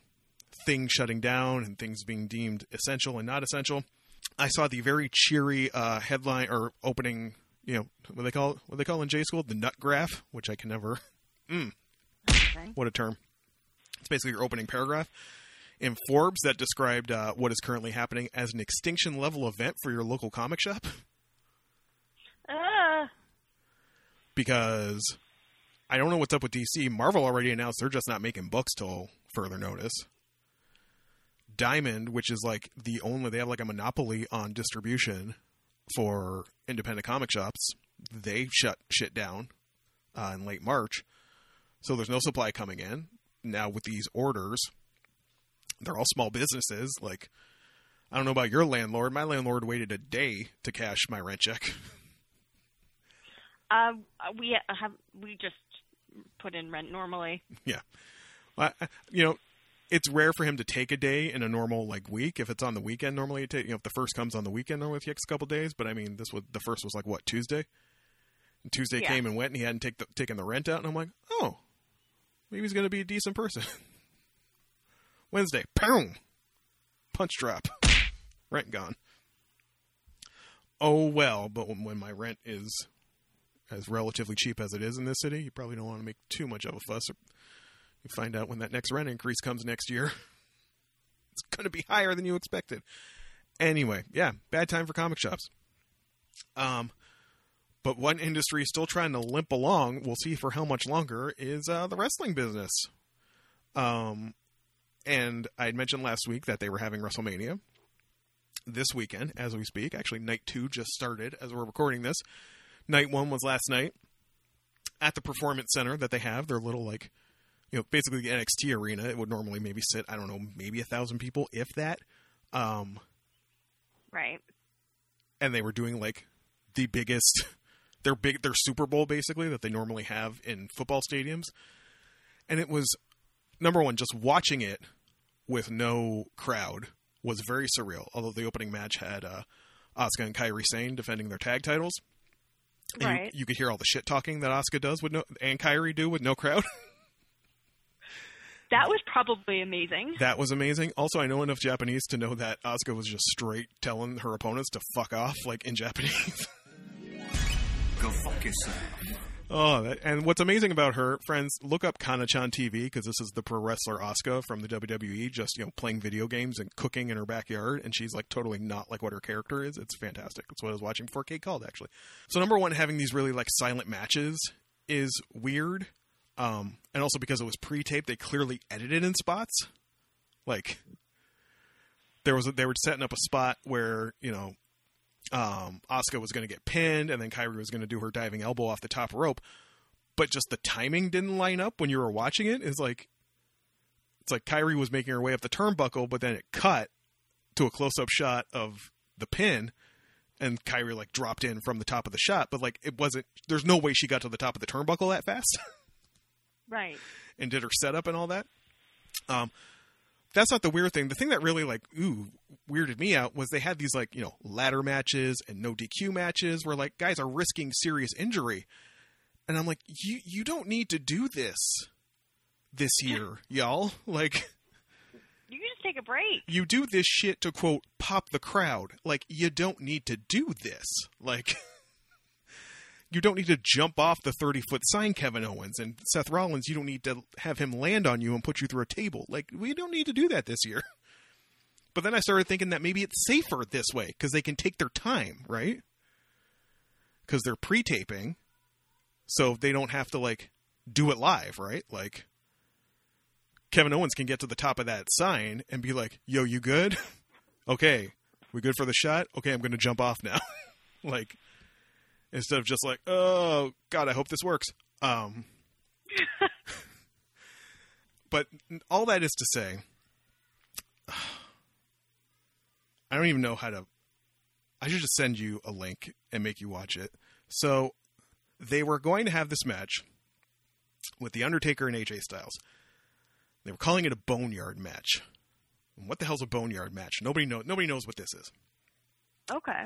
Speaker 1: things shutting down and things being deemed essential and not essential. I saw the very cheery uh, headline or opening, you know, what they call it, what they call in J school, the nut graph, which I can never.
Speaker 3: Okay.
Speaker 1: What a term! It's basically your opening paragraph in Forbes that described uh, what is currently happening as an extinction level event for your local comic shop
Speaker 3: Uh,
Speaker 1: because I don't know what's up with DC. Marvel already announced they're just not making books till further notice. Diamond, which is like the only they have like a monopoly on distribution for independent comic shops, they shut shit down uh, in late March. So there's no supply coming in now with these orders. They're all small businesses. Like I don't know about your landlord. My landlord waited a day to cash my rent check. [laughs]
Speaker 3: Uh, we have we just put in rent normally.
Speaker 1: yeah, I, I- you know, it's rare for him to take a day in a normal like week. If it's on the weekend, normally it take. You know, if the first comes on the weekend, normally it takes a couple days. But I mean, this was the first was like what Tuesday. And Tuesday
Speaker 3: Yeah.
Speaker 1: came and went, and he hadn't take the, taken the rent out, and I'm like, oh, maybe he's going to be a decent person. [laughs] Wednesday, boom, punch drop, [laughs] rent gone. Oh well, but when, when my rent is as relatively cheap as it is in this city, you probably don't want to make too much of a fuss. You find out when that next rent increase comes next year, [laughs] it's going to be higher than you expected. Anyway, yeah, bad time for comic shops. Um, but one industry still trying to limp along. We'll see for how much longer is uh, the wrestling business. Um, and I had mentioned last week that they were having WrestleMania this weekend as we speak. Actually, night two just started as we're recording this. Night one was last night at the Performance Center that they have. Their little like, you know, basically the NXT arena. It would normally maybe sit, I don't know, maybe a thousand people, if that. Um,
Speaker 3: Right.
Speaker 1: and they were doing like the biggest [laughs] their big their Super Bowl basically that they normally have in football stadiums. And it was number one, just watching it with no crowd was very surreal. Although the opening match had uh Asuka and Kairi Sane defending their tag titles. And you-
Speaker 3: Right.
Speaker 1: you, could hear all the shit talking that Asuka does with no and Kyrie do with no crowd. [laughs]
Speaker 3: That was probably amazing.
Speaker 1: that was amazing. Also, I know enough Japanese to know that Asuka was just straight telling her opponents to fuck off, like in Japanese. [laughs]
Speaker 2: Go fuck yourself.
Speaker 1: Oh, that, and what's amazing about her, friends, look up Kana-chan TV because this is the pro wrestler Asuka from the WWE, just you know playing video games and cooking in her backyard, and she's like totally not like what her character is. It's fantastic. That's what I was watching before Kate called actually. So number one, having these really like silent matches is weird, um, and also because it was pre-taped, they clearly edited in spots. Like there was a, they were setting up a spot where you know um, was going to get pinned, and then Kairi was going to do her diving elbow off the top rope. But just the timing didn't line up when you were watching it. It's like it's like Kairi was making her way up the turnbuckle, but then it cut to a close-up shot of the pin, and Kairi like dropped in from the top of the shot. But like it wasn't. There's no way she got to the top of the turnbuckle that fast [laughs]
Speaker 3: Right.
Speaker 1: and did her setup and all that. Um, that's not the weird thing. The thing that really like ooh weirded me out was they had these like you know ladder matches and no DQ matches where like guys are risking serious injury, and I'm like you you don't need to do this this year, y'all. [laughs] Like
Speaker 3: You can just take a break.
Speaker 1: you do this shit to quote pop the crowd. Like you don't need to do this. Like [laughs] you don't need to jump off the 30 foot sign Kevin Owens and Seth Rollins. You don't need to have him land on you and put you through a table. Like we don't need to do that this year. [laughs] But then I started thinking that maybe it's safer this way because they can take their time, right? Because they're pre-taping, so they don't have to like do it live, right? Like Kevin Owens can get to the top of that sign and be like, "Yo, you good? [laughs] okay, we good for the shot? Okay, I'm going to jump off now." [laughs] like instead of just like, "Oh God, I hope this works." Um, [laughs] but all that is to say, [sighs] I don't even know how to. I should just send you a link and make you watch it. So they were going to have this match with the Undertaker and AJ Styles. They were calling it a boneyard match. And what the hell's a boneyard match? Nobody know. Nobody knows what this is.
Speaker 3: Okay.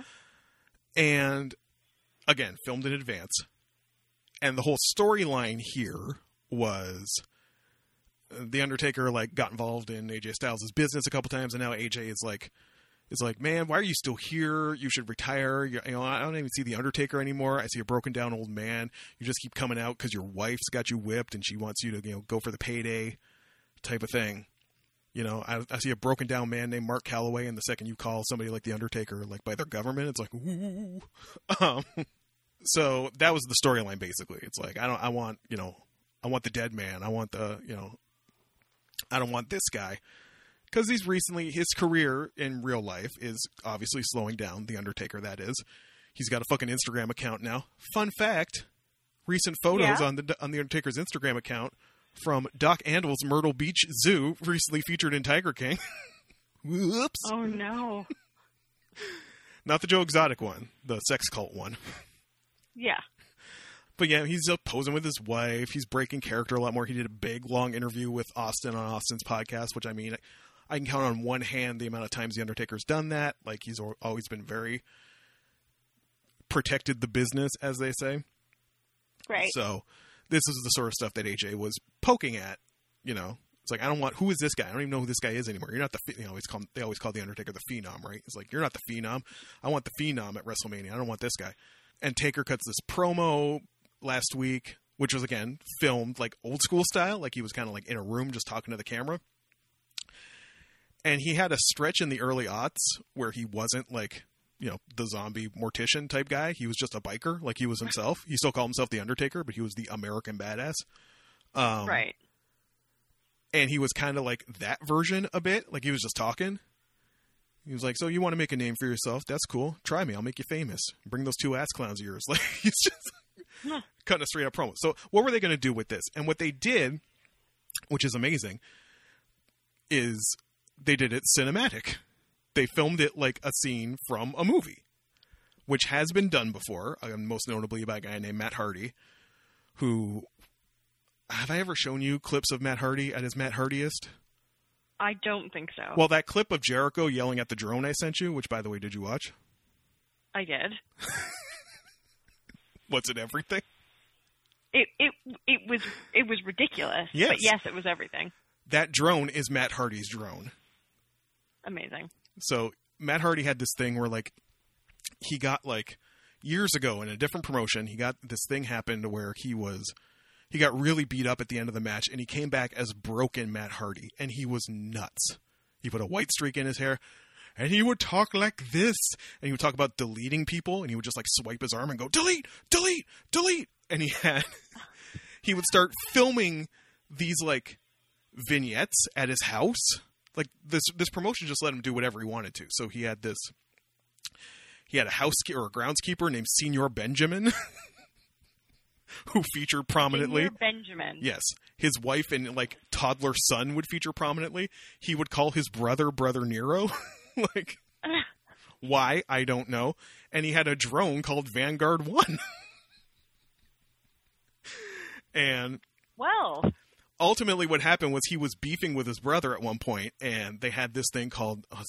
Speaker 1: And again, filmed in advance. And the whole storyline here was uh, the Undertaker like got involved in AJ Styles' business a couple times, and now AJ is like is like, man, why are you still here? You should retire. You're, you know, I don't even see the Undertaker anymore. I see a broken down old man. You just keep coming out because your wife's got you whipped and she wants you to you know go for the payday, type of thing. You know, I, I see a broken down man named Mark Calaway, and the second you call somebody like the Undertaker, like by their government, it's like, ooh. [laughs] Um, so that was the storyline basically. It's like I don't, I want, you know, I want the dead man. I want the, you know, I don't want this guy because he's recently his career in real life is obviously slowing down. The Undertaker, that is. He's got a fucking Instagram account now. Fun fact: recent photos
Speaker 3: Yeah.
Speaker 1: on the on the Undertaker's Instagram account from Doc Antle's Myrtle Beach Zoo, recently featured in Tiger King. [laughs] Whoops.
Speaker 3: Oh no.
Speaker 1: Not the Joe Exotic one, the sex cult one.
Speaker 3: Yeah.
Speaker 1: But yeah, he's uh, posing with his wife. He's breaking character a lot more. He did a big, long interview with Austin on Austin's podcast, which I mean, I can count on one hand the amount of times the Undertaker's done that. Like he's always been very protected the business, as they say.
Speaker 3: Right.
Speaker 1: So this is the sort of stuff that AJ was poking at. You know, it's like I don't want who is this guy? I don't even know who this guy is anymore. You're not the you know always call they always call the Undertaker the Phenom, right? It's like you're not the Phenom. I want the Phenom at WrestleMania. I don't want this guy. And Taker cuts this promo last week, which was again filmed like old school style, like he was kind of like in a room just talking to the camera. And he had a stretch in the early aughts where he wasn't like you know the zombie mortician type guy. He was just a biker, like he was himself. He still called himself the Undertaker, but he was the American badass. Um,
Speaker 3: right.
Speaker 1: and he was kind of like that version a bit. Like he was just talking. He was like, "So you want to make a name for yourself? That's cool. Try me. I'll make you famous. Bring those two ass clowns of yours." [laughs] Like he's just cutting a straight up promo. So what were they going to do with this? And what they did, which is amazing, is they did it cinematic. They filmed it like a scene from a movie, which has been done before, most notably by a guy named Matt Hardy, who have I ever shown you clips of Matt Hardy at his Matt Hardiest?
Speaker 3: I don't think so.
Speaker 1: Well, that clip of Jericho yelling at the drone I sent you, which by the way, did you watch?
Speaker 3: I did. [laughs]
Speaker 1: What's it everything?
Speaker 3: It it it was it was ridiculous.
Speaker 1: Yes.
Speaker 3: But yes, it was everything.
Speaker 1: That drone is Matt Hardy's drone.
Speaker 3: Amazing.
Speaker 1: So Matt Hardy had this thing where like he got like years ago in a different promotion, he got this thing happened where he was he got really beat up at the end of the match and he came back as broken Matt Hardy and he was nuts. He put a white streak in his hair and he would talk like this. And he would talk about deleting people and he would just like swipe his arm and go delete, delete, delete! And he had [laughs] he would start filming these like vignettes at his house. Like this this promotion just let him do whatever he wanted to. So he had this he had a housekeeper or a groundskeeper named Señor Benjamin [laughs] [laughs] who featured prominently.
Speaker 3: Señor Benjamin.
Speaker 1: Yes. His wife and like toddler son would feature prominently. He would call his brother brother Nero. [laughs] like [laughs] why? I don't know. And he had a drone called Vanguard 1. and
Speaker 3: Well,
Speaker 1: ultimately what happened was he was beefing with his brother at one point and they had this thing called oh,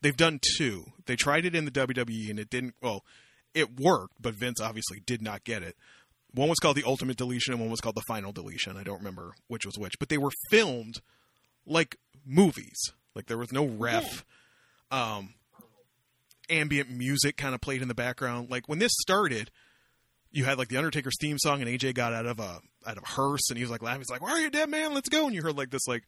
Speaker 1: they've done two they tried it in the wwe and it didn't well it worked but vince obviously did not get it one was called the ultimate deletion and one was called the final deletion i don't remember which was which but they were filmed like movies like there was no ref um ambient music kind of played in the background like when this started you had like the Undertaker's theme song, and AJ got out of a out of a hearse, and he was like laughing. He's like, "Why are you, dead man? Let's go!" And you heard like this like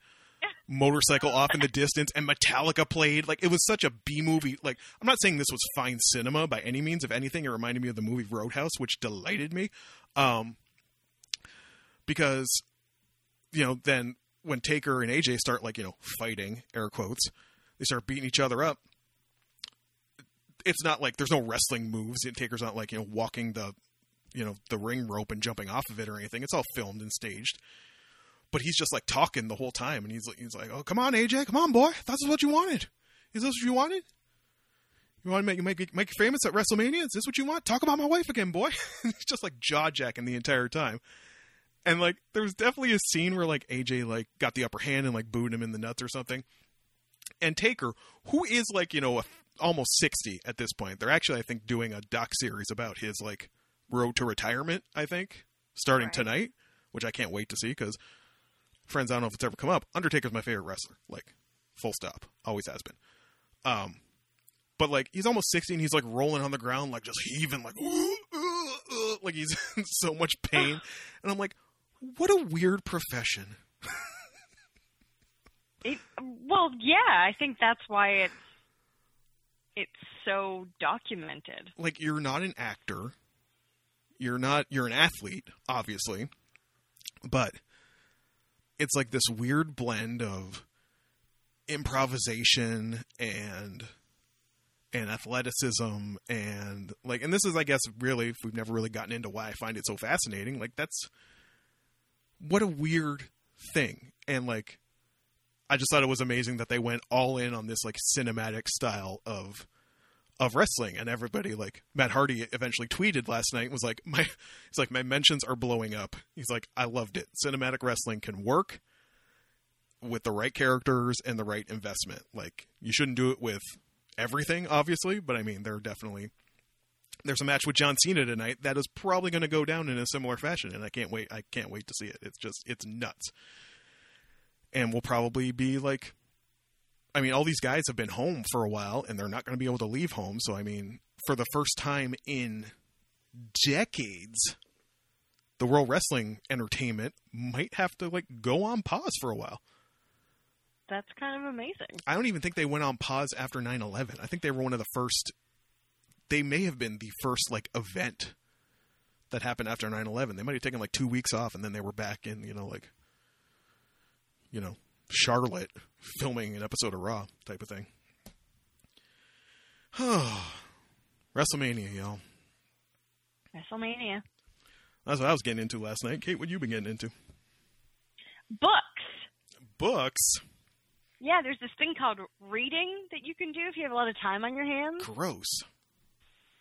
Speaker 1: motorcycle off in the distance, and Metallica played. Like it was such a B movie. Like I'm not saying this was fine cinema by any means. If anything, it reminded me of the movie Roadhouse, which delighted me. Um, because you know then when Taker and AJ start like you know fighting air quotes, they start beating each other up. It's not like there's no wrestling moves. And Taker's not like you know walking the you know the ring rope and jumping off of it or anything. It's all filmed and staged. But he's just like talking the whole time, and he's like, he's like, "Oh, come on, AJ, come on, boy. This is what you wanted. Is this what you wanted? You want to make you make make you famous at WrestleMania? Is this what you want? Talk about my wife again, boy." [laughs] he's just like jaw jacking the entire time. And like, there was definitely a scene where like AJ like got the upper hand and like booed him in the nuts or something. And Taker, who is like you know a, almost sixty at this point, they're actually I think doing a doc series about his like road to retirement. I think starting
Speaker 3: Right.
Speaker 1: tonight, which I can't wait to see because friends, I don't know if it's ever come up. Undertaker's my favorite wrestler, like full stop, always has been. Um, but like he's almost sixty and he's like rolling on the ground, like just heaving, like "Ooh, ooh, ooh," like he's in so much pain, and I'm like, what a weird profession. [laughs]
Speaker 3: it, well, yeah. I think that's why it's it's so documented.
Speaker 1: like you're not an actor you're not you're an athlete obviously but it's like this weird blend of improvisation and and athleticism and like and this is i guess really if we've never really gotten into why i find it so fascinating like that's what a weird thing. And like I just thought it was amazing that they went all in on this like cinematic style of of wrestling and everybody like Matt Hardy eventually tweeted last night was like my it's like my mentions are blowing up. He's like I loved it. Cinematic wrestling can work with the right characters and the right investment. Like you shouldn't do it with everything obviously, but I mean there are definitely there's a match with John Cena tonight that is probably going to go down in a similar fashion and I can't wait I can't wait to see it. It's just it's nuts. And we'll probably be like I mean, all these guys have been home for a while and they're not going to be able to leave home. So, I mean, for the first time in decades, the World Wrestling Entertainment might have to like go on pause for a while.
Speaker 3: That's kind of amazing.
Speaker 1: I don't even think they went on pause after 9/11. I think they were one of the first they may have been the first like event that happened after 9/11. They might have taken like 2 weeks off and then they were back in, you know, like you know, Charlotte filming an episode of Raw type of thing. [sighs] WrestleMania, y'all.
Speaker 3: WrestleMania.
Speaker 1: That's what I was getting into last night. Kate, what have you been getting into?
Speaker 3: Books.
Speaker 1: Books.
Speaker 3: Yeah, there's this thing called reading that you can do if you have a lot of time on your hands.
Speaker 1: Gross.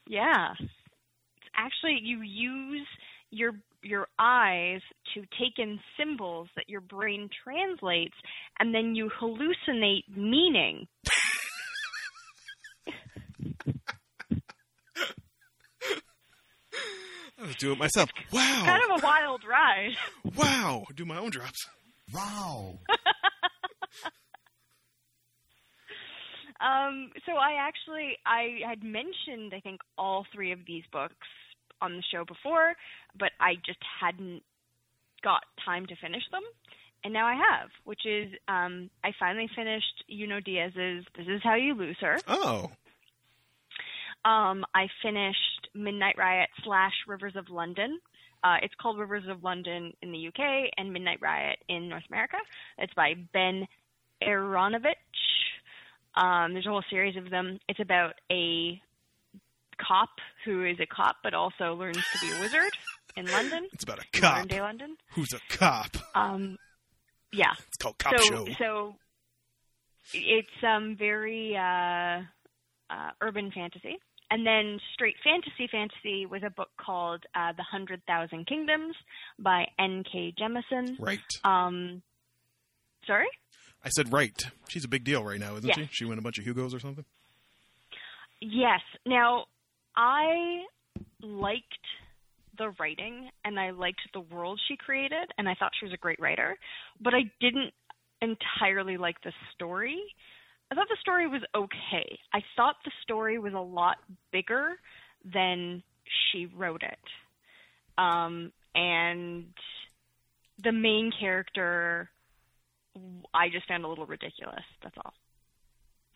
Speaker 3: Yeah. It's actually you use your your eyes to take in symbols that your brain translates and then you hallucinate meaning.
Speaker 1: I was doing it myself. Wow.
Speaker 3: Kind of a wild ride.
Speaker 1: Wow. Do my own drops.
Speaker 2: Wow. [laughs]
Speaker 3: Um, so I actually I had mentioned I think all three of these books on the show before, but I just hadn't got time to finish them. And now I have, which is um, I finally finished Junot Diaz's This Is How You Lose Her.
Speaker 1: Oh.
Speaker 3: Um, I finished Midnight Riot slash Rivers of London. Uh, it's called Rivers of London in the UK and Midnight Riot in North America. It's by Ben Aaronovitch. Um, there's a whole series of them. It's about a cop who is a cop but also learns to be a wizard in London,
Speaker 1: It's about a cop
Speaker 3: modern day London.
Speaker 1: who's a cop.
Speaker 3: Um, yeah,
Speaker 1: It's called Cop
Speaker 3: so
Speaker 1: Show.
Speaker 3: so it's um very uh, uh, urban fantasy, and then straight fantasy fantasy was a book called uh, The Hundred Thousand Kingdoms by N.K. Jemisin.
Speaker 1: right.
Speaker 3: Um, sorry.
Speaker 1: I said right. She's a big deal right now, isn't
Speaker 3: Yeah.
Speaker 1: she? She won a bunch of Hugos or something.
Speaker 3: Yes. Now, I liked the writing and I liked the world she created, and I thought she was a great writer, but I didn't entirely like the story. I thought the story was okay. I thought the story was a lot bigger than she wrote it. Um, and the main character, I just found a little ridiculous. That's all.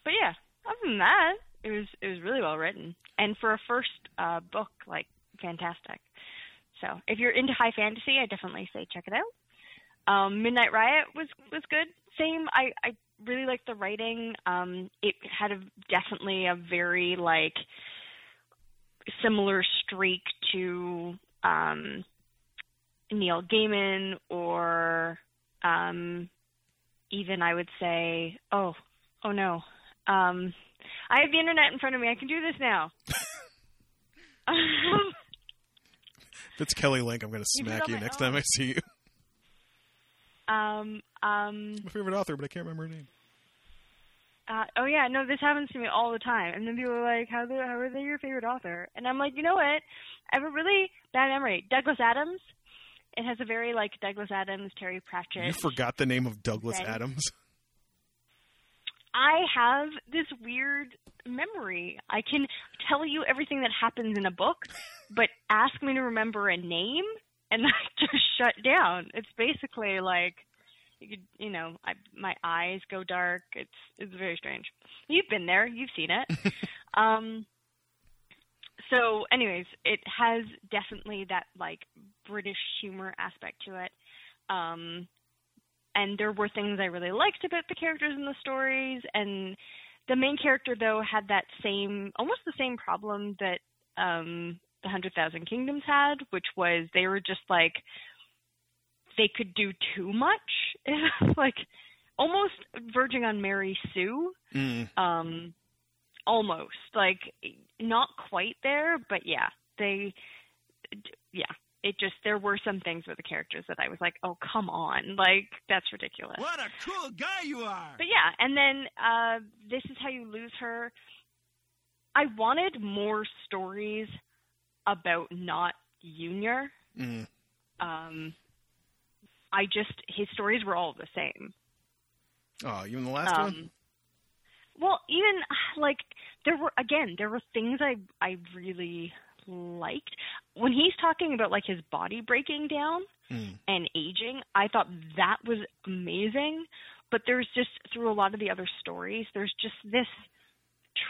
Speaker 3: But yeah, other than that, it was it was really well written, and for a first uh, book, like fantastic. So if you're into high fantasy, I definitely say check it out. Um, Midnight Riot was was good. Same, I I really liked the writing. Um, it had a definitely a very like similar streak to um, Neil Gaiman or um, even I would say, oh, oh no, um, I have the internet in front of me. I can do this now. [laughs]
Speaker 1: If it's Kelly Link, I'm going to smack you next
Speaker 3: own.
Speaker 1: time I see you.
Speaker 3: um, um,
Speaker 1: My favorite author, but I can't remember her name.
Speaker 3: uh, oh yeah, no, this happens to me all the time. And then people are like, how, how are they your favorite author? And I'm like, you know what? I have a really bad memory. Douglas Adams. It has a very like Douglas Adams, Terry Pratchett.
Speaker 1: You forgot the name of Douglas. Adams. [laughs]
Speaker 3: I have this weird memory. I can tell you everything that happens in a book, but ask me to remember a name and [laughs] I just shut down. It's basically like you could, you know, I, my eyes go dark. It's it's very strange. You've been there. You've seen it. [laughs] um so anyways, it has definitely that like British humor aspect to it. Um and there were things I really liked about the characters in the stories and the main character though had that same almost the same problem that um the Hundred Thousand Kingdoms had, which was they were just like they could do too much. [laughs] like almost verging on Mary Sue.
Speaker 1: Mm.
Speaker 3: Um, almost like not quite there, but yeah, they, yeah, it just there were some things with the characters that I was like, oh come on, like that's ridiculous.
Speaker 2: What a cool guy you are!
Speaker 3: But yeah, and then uh, this is how you lose her. I wanted more stories about not Junior.
Speaker 1: Mm.
Speaker 3: Um, I just his stories were all the same.
Speaker 1: Oh, even the last one.
Speaker 3: Um, well, even like there were again, there were things I I really liked when he's talking about like his body breaking down
Speaker 1: Mm.
Speaker 3: and aging. I thought that was amazing, but there's just through a lot of the other stories, there's just this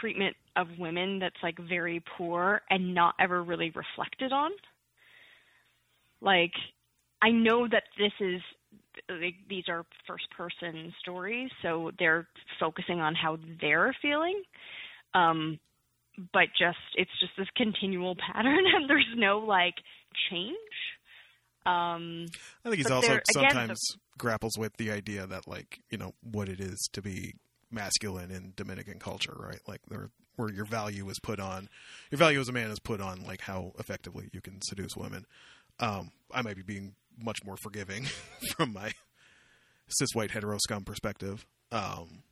Speaker 3: treatment of women that's like very poor and not ever really reflected on. Like, I know that this is like, these are first person stories, so they're focusing on how they're feeling. Um, but just it's just this continual pattern, [laughs] and there's no like change. Um,
Speaker 1: I think he's also
Speaker 3: there- again,
Speaker 1: sometimes grapples with the idea that like you know what it is to be masculine in Dominican culture, right? Like there, where your value is put on, your value as a man is put on like how effectively you can seduce women. Um, I might be being much more forgiving [laughs] from my cis white hetero scum perspective. Um,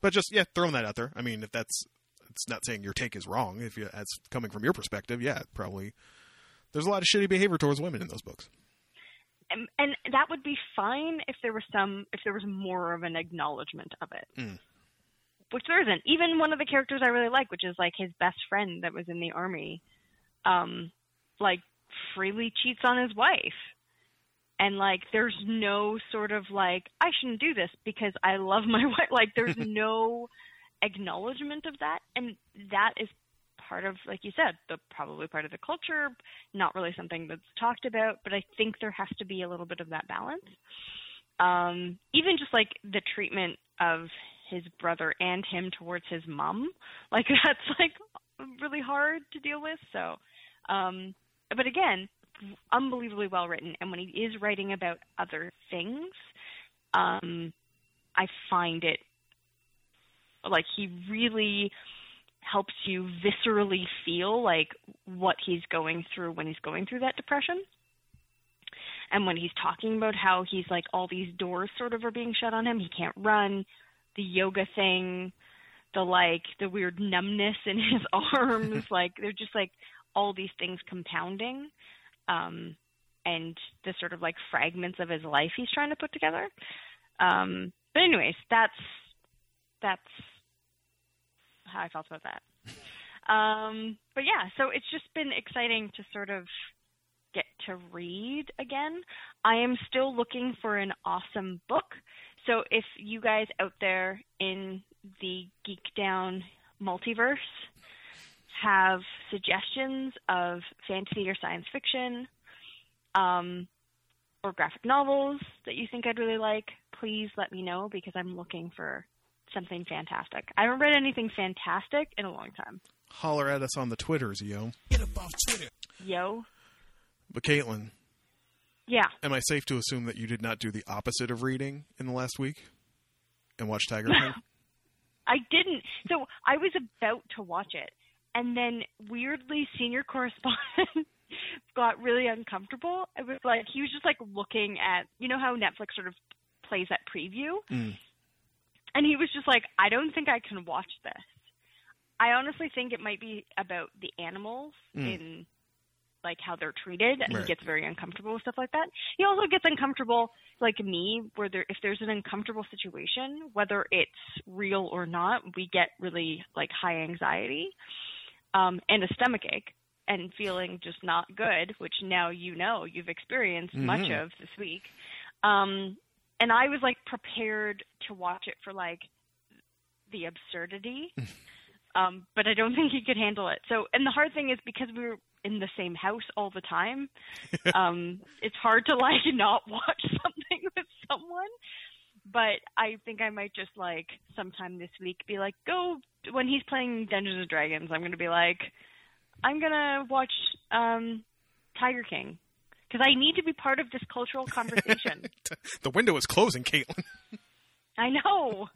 Speaker 1: but just yeah, throwing that out there. I mean, if that's it's not saying your take is wrong. If you, that's coming from your perspective, yeah, probably. There's a lot of shitty behavior towards women in those books.
Speaker 3: and, and that would be fine if there was some if there was more of an acknowledgement of it
Speaker 1: Mm.
Speaker 3: which there isn't even one of the characters i really like which is like his best friend that was in the army um like freely cheats on his wife and like there's no sort of like i shouldn't do this because i love my [laughs] wife like there's [laughs] no acknowledgement of that and that is part of like you said the probably part of the culture not really something that's talked about but i think there has to be a little bit of that balance. Um even just like the treatment of his brother and him towards his mom [laughs] like that's like really hard to deal with so um but again unbelievably well written and when he is writing about other things um i find it like he really helps you viscerally feel like what he's going through when he's going through that depression. And when he's talking about how he's like all these doors sort of are being shut on him, he can't run, the yoga thing, the like the weird numbness in his [laughs] arms, [laughs] like they're just like all these things compounding. Um and the sort of like fragments of his life he's trying to put together. Um but anyways, that's that's how I felt about that. [laughs] Um, but yeah, so it's just been exciting to sort of get to read again. I am still looking for an awesome book. So if you guys out there in the Geek Down multiverse have suggestions of fantasy or science fiction, um, or graphic novels that you think I'd really like, please let me know because I'm looking for something fantastic. I haven't read anything fantastic in a long time.
Speaker 1: Holler at us on the Twitters, yo. Get up off Twitter.
Speaker 3: Yo.
Speaker 1: But Caitlin,
Speaker 3: Yeah.
Speaker 1: am I safe to assume that you did not do the opposite of reading in the last week and watch Tiger King? [laughs]
Speaker 3: I didn't. So I was about to watch it, and then weirdly, senior correspondent [laughs] got really uncomfortable. It was like he was just like looking at, you know how Netflix sort of plays that preview,
Speaker 1: Mm.
Speaker 3: And he was just like, I don't think I can watch this. I honestly think it might be about the animals
Speaker 1: Mm.
Speaker 3: in like how they're treated and
Speaker 1: Right.
Speaker 3: he gets very uncomfortable with stuff like that. He also gets uncomfortable like me where there if there's an uncomfortable situation, whether it's real or not, we get really like high anxiety um and a stomach ache and feeling just not good, which now you know you've experienced much
Speaker 1: Mhm.
Speaker 3: of this week. Um and I was like prepared to watch it for like the absurdity. [laughs] um, but I don't think he could handle it. So, and the hard thing is because we were in the same house all the time, [laughs] um, it's hard to like [laughs] not watch something with someone. But I think I might just like sometime this week be like, go when he's playing Dungeons and Dragons. I'm gonna be like, I'm gonna watch um, Tiger King because I need to be part of this cultural [laughs] conversation.
Speaker 1: the window is closing, Caitlin.
Speaker 3: I know.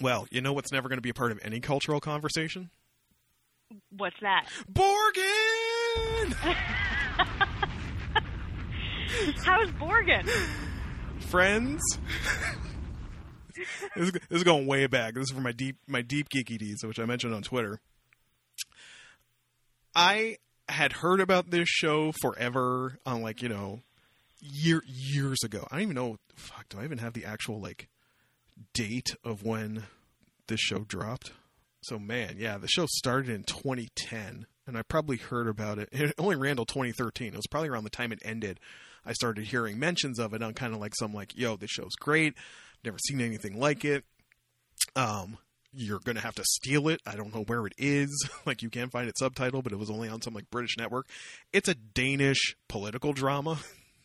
Speaker 1: Well, you know what's never going to be a part of any cultural conversation?
Speaker 3: What's that?
Speaker 1: Borgen! [laughs]
Speaker 3: How's Borgen?
Speaker 1: Friends? this, is, this is going way back. This is from my deep my deep geeky deeds, which I mentioned on Twitter. I had heard about this show forever on like, you know, year years ago. I don't even know fuck, do I even have the actual like date of when this show dropped? So man, yeah, the show started in 2010 and I probably heard about it. It only ran till 2013. It was probably around the time it ended. I started hearing mentions of it on kind of like some like, yo, this show's great. Never seen anything like it. Um, you're gonna have to steal it. I don't know where it is. [laughs] like you can find it subtitled, but it was only on some like British network. It's a Danish political drama,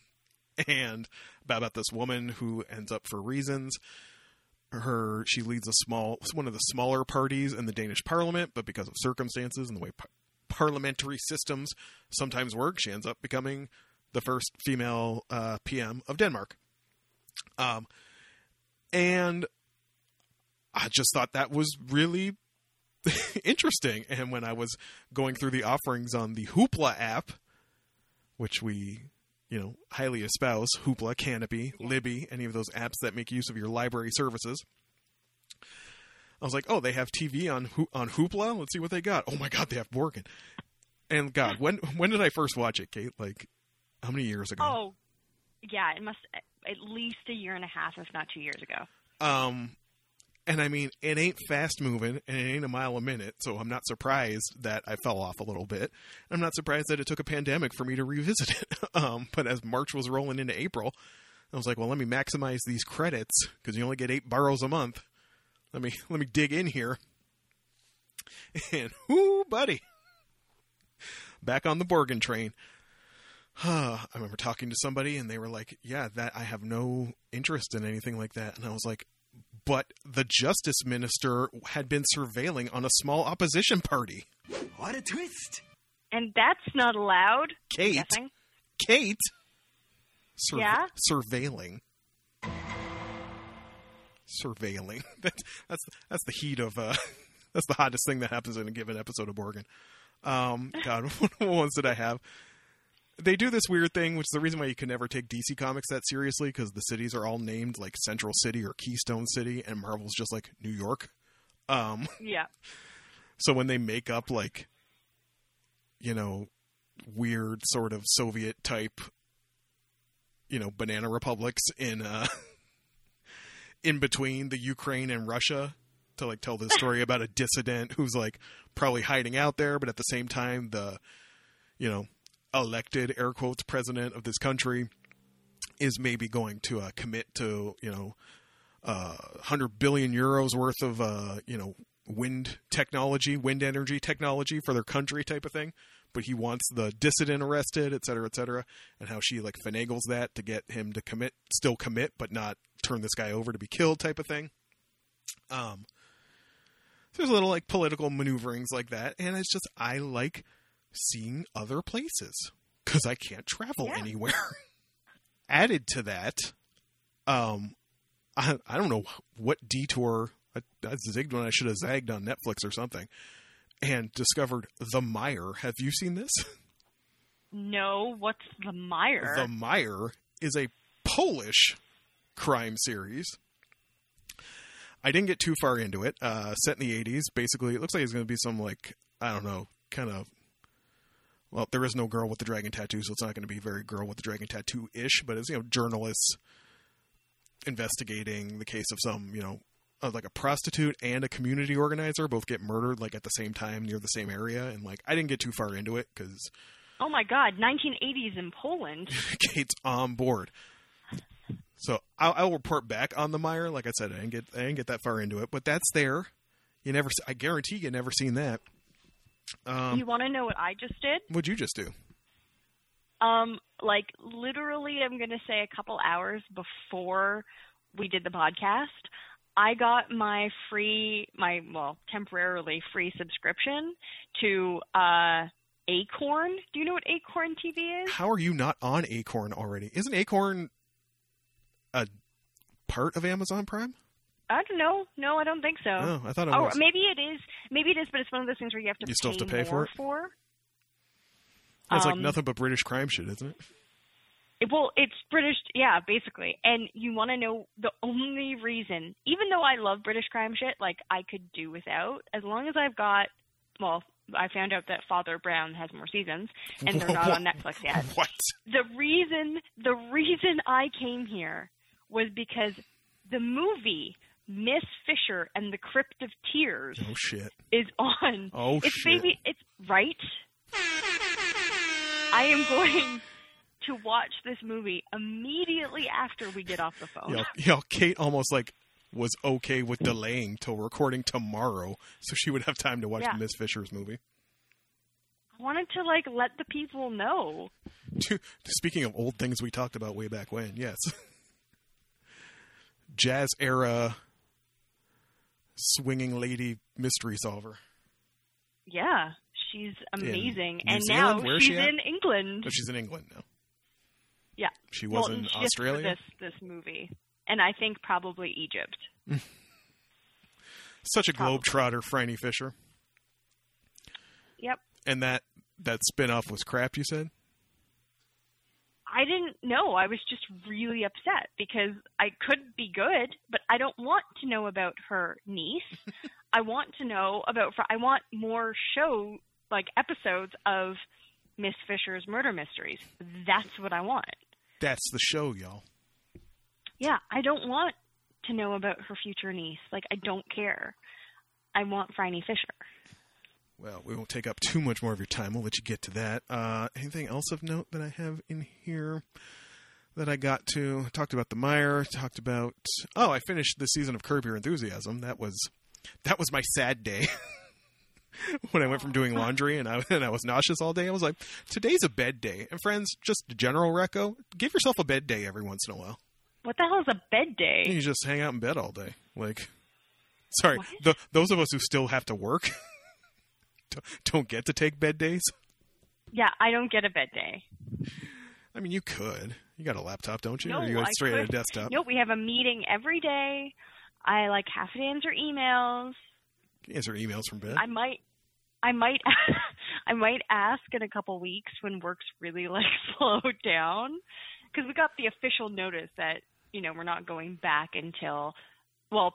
Speaker 1: [laughs] and about, about this woman who ends up for reasons. Her she leads a small one of the smaller parties in the Danish parliament, but because of circumstances and the way par- parliamentary systems sometimes work, she ends up becoming the first female uh, PM of Denmark. Um, and I just thought that was really [laughs] interesting. And when I was going through the offerings on the Hoopla app, which we, you know, highly espouse, Hoopla, Kanopy, Libby, any of those apps that make use of your library services. I was like, oh, they have TV on on Hoopla. Let's see what they got. Oh my God, they have Borgen. And God, when when did I first watch it, Kate? Like, how many years ago?
Speaker 3: Oh, yeah, it must at least a year and a half, if not two years ago.
Speaker 1: Um, and I mean, it ain't fast moving and it ain't a mile a minute, so I'm not surprised that I fell off a little bit. I'm not surprised that it took a pandemic for me to revisit it. [laughs] Um, but as March was rolling into April, I was like, well, let me maximize these credits because you only get eight borrows a month. Let me let me dig in here. [laughs] And whoo, buddy, back on the Borgen train. [sighs] I remember talking to somebody and they were like, "Yeah, that I have no interest in anything like that." And I was like, "But the justice minister had been surveilling on a small opposition party."
Speaker 2: What a twist!
Speaker 3: And that's not allowed.
Speaker 1: Kate, Kate, Sur-
Speaker 3: Yeah?
Speaker 1: surveilling, surveilling. [laughs] That's that's that's the heat of uh, [laughs] that's the hottest thing that happens in a given episode of Borgen. Um, God, [laughs] what ones did I have? They do this weird thing, which is the reason why you can never take DC Comics that seriously, because the cities are all named like Central City or Keystone City, and Marvel's just like New York. Um, [laughs]
Speaker 3: Yeah.
Speaker 1: so when they make up like, you know, weird sort of Soviet type, you know, banana republics in uh, [laughs] in between the Ukraine and Russia to like tell the story [laughs] about a dissident who's like probably hiding out there, but at the same time the, you know, elected air quotes president of this country is maybe going to uh, commit to you know uh, 100 billion euros worth of uh, you know wind technology, wind energy technology for their country type of thing. But he wants the dissident arrested, et cetera, et cetera, and how she like finagles that to get him to commit, still commit, but not turn this guy over to be killed type of thing. Um, so there's a little like political maneuverings like that, and it's just I like seeing other places because I can't travel
Speaker 3: Yeah.
Speaker 1: anywhere. [laughs] Added to that, um, I, I don't know what detour I, I zigged when I should have zagged on Netflix or something, and discovered The Mire. Have you seen this? [laughs]
Speaker 3: No, what's the mire?
Speaker 1: The Mire is a Polish crime series. I didn't get too far into it. Uh, set in the 80s. Basically, it looks like it's going to be some, like, I don't know, kind of. Well, there is no girl with the dragon tattoo, so it's not going to be very girl with the dragon tattoo ish, but it's, you know, journalists investigating the case of some, you know, of like a prostitute and a community organizer both get murdered, like, at the same time near the same area. And, like, I didn't get too far into it because
Speaker 3: oh my god, 1980s in Poland. [laughs]
Speaker 1: Kate's on board. So I'll, I'll report back on the Mire. Like I said, I didn't get I didn't get that far into it, but that's there. You never, I guarantee you never seen that. Um,
Speaker 3: you want to know what I just did?
Speaker 1: what'd you just do?
Speaker 3: Um, like literally, I'm gonna say a couple hours before we did the podcast, I got my free, my well, temporarily free subscription to uh Acorn. Do you know what Acorn TV is?
Speaker 1: How are you not on Acorn already? Isn't Acorn a part of Amazon Prime?
Speaker 3: I don't know. No, I don't think so.
Speaker 1: Oh, I thought it
Speaker 3: Or
Speaker 1: was.
Speaker 3: maybe it is. Maybe it is, but it's one of those things where you have to
Speaker 1: You still have to
Speaker 3: pay
Speaker 1: for it?
Speaker 3: for.
Speaker 1: It's like
Speaker 3: um,
Speaker 1: nothing but British crime shit, isn't it?
Speaker 3: It- Well, it's British, yeah, basically. And you want to know the only reason, even though I love British crime shit, like I could do without, as long as I've got, well, I found out that Father Brown has more seasons, and they're not on [laughs] Netflix yet.
Speaker 1: What?
Speaker 3: The reason, the reason I came here was because the movie Miss Fisher and the Crypt of Tears
Speaker 1: Oh shit.
Speaker 3: is on. [laughs]
Speaker 1: Oh shit.
Speaker 3: it's
Speaker 1: shit.
Speaker 3: baby. It's right. I am going to watch this movie immediately after we get off the phone.
Speaker 1: Yo, yo, Kate almost like was okay with delaying till recording tomorrow, so she would have time to watch
Speaker 3: Yeah.
Speaker 1: Miss Fisher's movie.
Speaker 3: I wanted to like let the people know.
Speaker 1: Speaking of old things we talked about way back when, yes, [laughs] jazz era swinging lady mystery solver.
Speaker 3: Yeah, she's amazing, and
Speaker 1: Zealand?
Speaker 3: now she's
Speaker 1: she
Speaker 3: in England.
Speaker 1: Oh, she's in England now.
Speaker 3: Yeah,
Speaker 1: She was
Speaker 3: well,
Speaker 1: in
Speaker 3: just for
Speaker 1: Australia.
Speaker 3: this this movie, and I think probably Egypt. [laughs]
Speaker 1: Such a
Speaker 3: Probably.
Speaker 1: globetrotter, Franny Fisher.
Speaker 3: Yep.
Speaker 1: And that that spin-off was crap. You said.
Speaker 3: I didn't know. I was just really upset because I could be good, but I don't want to know about her niece. [laughs] I want to know about. I want more show like episodes of Miss Fisher's murder mysteries. That's what I want.
Speaker 1: That's the show, y'all.
Speaker 3: Yeah, I don't want to know about her future niece. Like I don't care. I want Franny Fisher.
Speaker 1: Well, we won't take up too much more of your time. We'll let you get to that. Uh, anything else of note that I have in here that I got to? Talked about the Meyer. Talked about. Oh, I finished the season of Curb Your Enthusiasm. That was that was my sad day. [laughs] when I went from doing laundry and I [laughs] and I was nauseous all day, I was like, today's a bed day. And friends, just general reco, give yourself a bed day every once in a while.
Speaker 3: What the hell is a bed day?
Speaker 1: You just hang out in bed all day. Like, sorry, the, those of us who still have to work [laughs] [laughs] don't- get to take bed days.
Speaker 3: Yeah, I don't get a bed day.
Speaker 1: I mean, you could. You got a laptop, don't you?
Speaker 3: No,
Speaker 1: or you got
Speaker 3: I
Speaker 1: straight at a desktop?
Speaker 3: No, we have a meeting every day. I like have to answer emails.
Speaker 1: Answer emails from bed.
Speaker 3: I might, I might, [laughs] I might ask in a couple weeks when work's really like [laughs] slowed down, because we got the official notice that you know we're not going back until, well,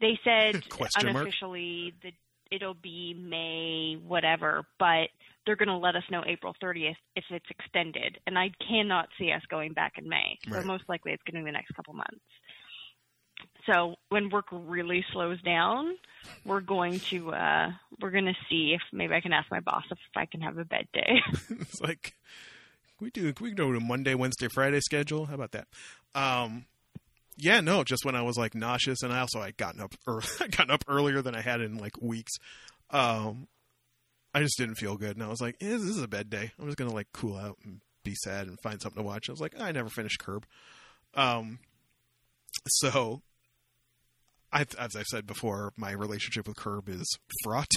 Speaker 3: they said
Speaker 1: Question mark?
Speaker 3: unofficially that it'll be May whatever, but they're going to let us know April 30th if it's extended, and I cannot see us going back in May. So
Speaker 1: Right.
Speaker 3: most likely it's going to be the next couple months. So when work really slows down, we're going to uh we're going to see if maybe I can ask my boss if I can have a bed day. [laughs]
Speaker 1: it's like can we do. Can we go to a Monday, Wednesday, Friday schedule? How about that? Um, yeah, no. Just when I was like nauseous, and I also I gotten up early, [laughs] gotten up earlier than I had in like weeks. Um, I just didn't feel good, and I was like, eh, "This is a bed day. I'm just gonna like cool out and be sad and find something to watch." I was like, "I never finished Curb." Um, so I, as I've said before, my relationship with Curb is fraught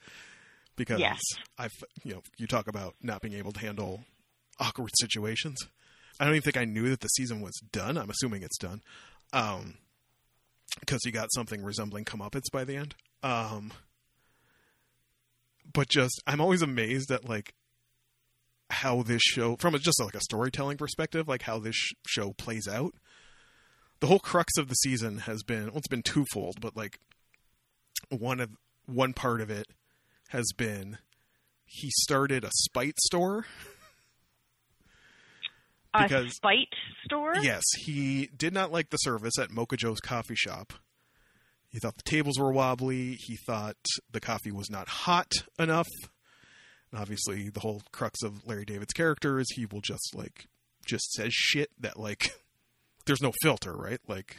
Speaker 1: [laughs] because
Speaker 3: Yes.
Speaker 1: I've you know you talk about not being able to handle awkward situations. I don't even think I knew that the season was done. I'm assuming it's done, um, because you got something resembling comeuppance by the end. Um, but just I'm always amazed at like how this show, from just like a storytelling perspective, like how this sh- show plays out. The whole crux of the season has been well, it's been twofold, but like one of one part of it has been he started a spite store. [laughs]
Speaker 3: a
Speaker 1: Because-
Speaker 3: spite store?
Speaker 1: Yes, he did not like the service at Mocha Joe's coffee shop. He thought the tables were wobbly. He thought the coffee was not hot enough. And obviously, the whole crux of Larry David's character is he will just like just says shit that like [laughs] there's no filter, right? Like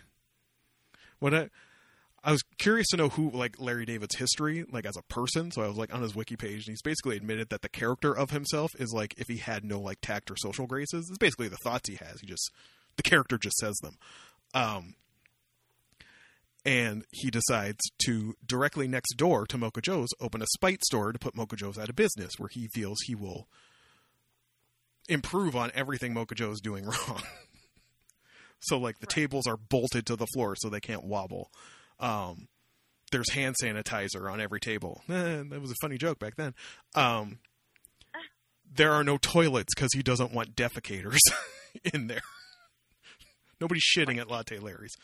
Speaker 1: when I I was curious to know who like Larry David's history like as a person. So I was like on his wiki page, and he's basically admitted that the character of himself is like if he had no like tact or social graces. It's basically the thoughts he has. He just the character just says them. Um, and he decides to directly next door to Mocha Joe's open a spite store to put Mocha Joe's out of business, where he feels he will improve on everything Mocha Joe's doing [laughs] wrong. So like the tables are bolted to the floor so they can't wobble. Um, there's hand sanitizer on every table. Eh, [laughs] that was a funny joke back then. Um, there are no toilets because he doesn't want defecators [laughs] in there. Nobody's shitting at Latte Larry's.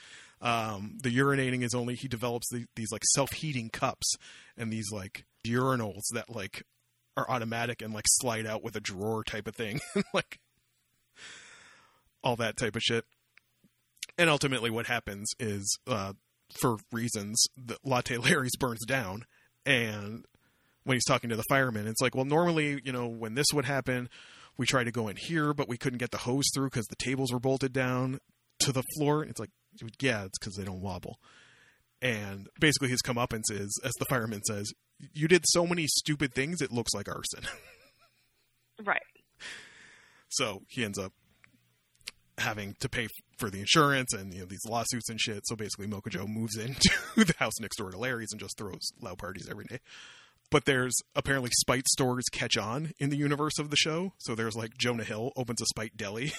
Speaker 1: Um, the urinating is only he develops the, these like self-heating cups and these like urinals that like are automatic and like slide out with a drawer type of thing, [laughs] like all that type of shit. And ultimately, what happens is, uh, for reasons, the Latte [laughs] Larry's burns down, and when he's talking to the fireman, it's like, well, normally, you know, when this would happen, we tried to go in here, but we couldn't get the hose through because the tables were bolted down to the floor. It's like, yeah, it's because they don't wobble. And basically, his comeuppance is, as the fireman says, you did so many stupid things, it looks like arson. [laughs]
Speaker 3: Right.
Speaker 1: so he ends up having to pay for the insurance and you know these lawsuits and shit. So basically, Mocha Joe moves [laughs] into the house next door to Larry's and just throws loud parties every day. But there's apparently spite stores catch on in the universe of the show. So there's like Jonah Hill opens a spite deli.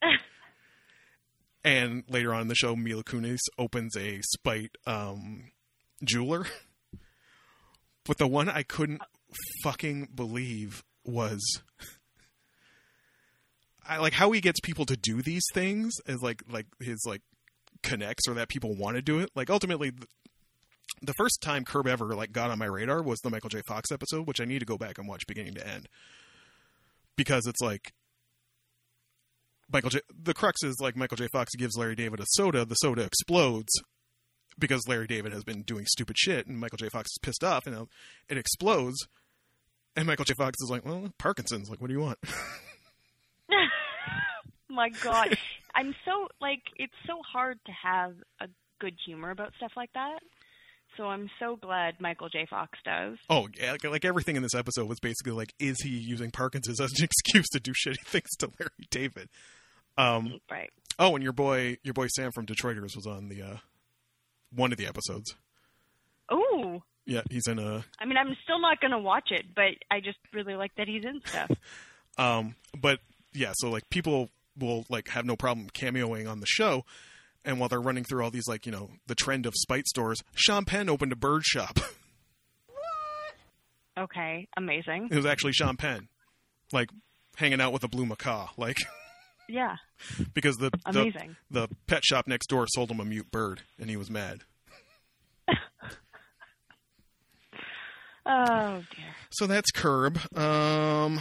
Speaker 1: [laughs] and later on in the show, Mila Kunis opens a spite um, jeweler. But the one I couldn't fucking believe was I like how he gets people to do these things is like like his like connects or that people want to do it. Like ultimately th- the first time Curb ever like got on my radar was the Michael J. Fox episode, which I need to go back and watch beginning to end. Because it's like Michael J. The crux is like Michael J. Fox gives Larry David a soda, the soda explodes because Larry David has been doing stupid shit, and Michael J. Fox is pissed off, and it explodes. And Michael J. Fox is like, "Well, Parkinson's. Like, what do you want?" [laughs]
Speaker 3: My God, [laughs] I'm so like it's so hard to have a good humor about stuff like that. So I'm so glad Michael J. Fox does.
Speaker 1: Oh, yeah, like, like everything in this episode was basically like, is he using Parkinson's as an [laughs] excuse to do shitty things to Larry David? Um,
Speaker 3: Right.
Speaker 1: oh, and your boy, your boy Sam from Detroiters was on the uh, one of the episodes.
Speaker 3: Ooh.
Speaker 1: Yeah, he's in a
Speaker 3: I mean, I'm still not gonna watch it, but I just really like that he's in stuff. [laughs]
Speaker 1: Um, but yeah, so like people will like have no problem cameoing on the show, and while they're running through all these like you know the trend of spite stores, Sean Penn opened a bird shop. [laughs] What?
Speaker 3: Okay, amazing.
Speaker 1: it was actually Sean Penn, like hanging out with a blue macaw, like [laughs]
Speaker 3: Yeah,
Speaker 1: because the the, the pet shop next door sold him a mute bird, and he was mad. [laughs]
Speaker 3: Oh dear.
Speaker 1: So that's Curb. Um,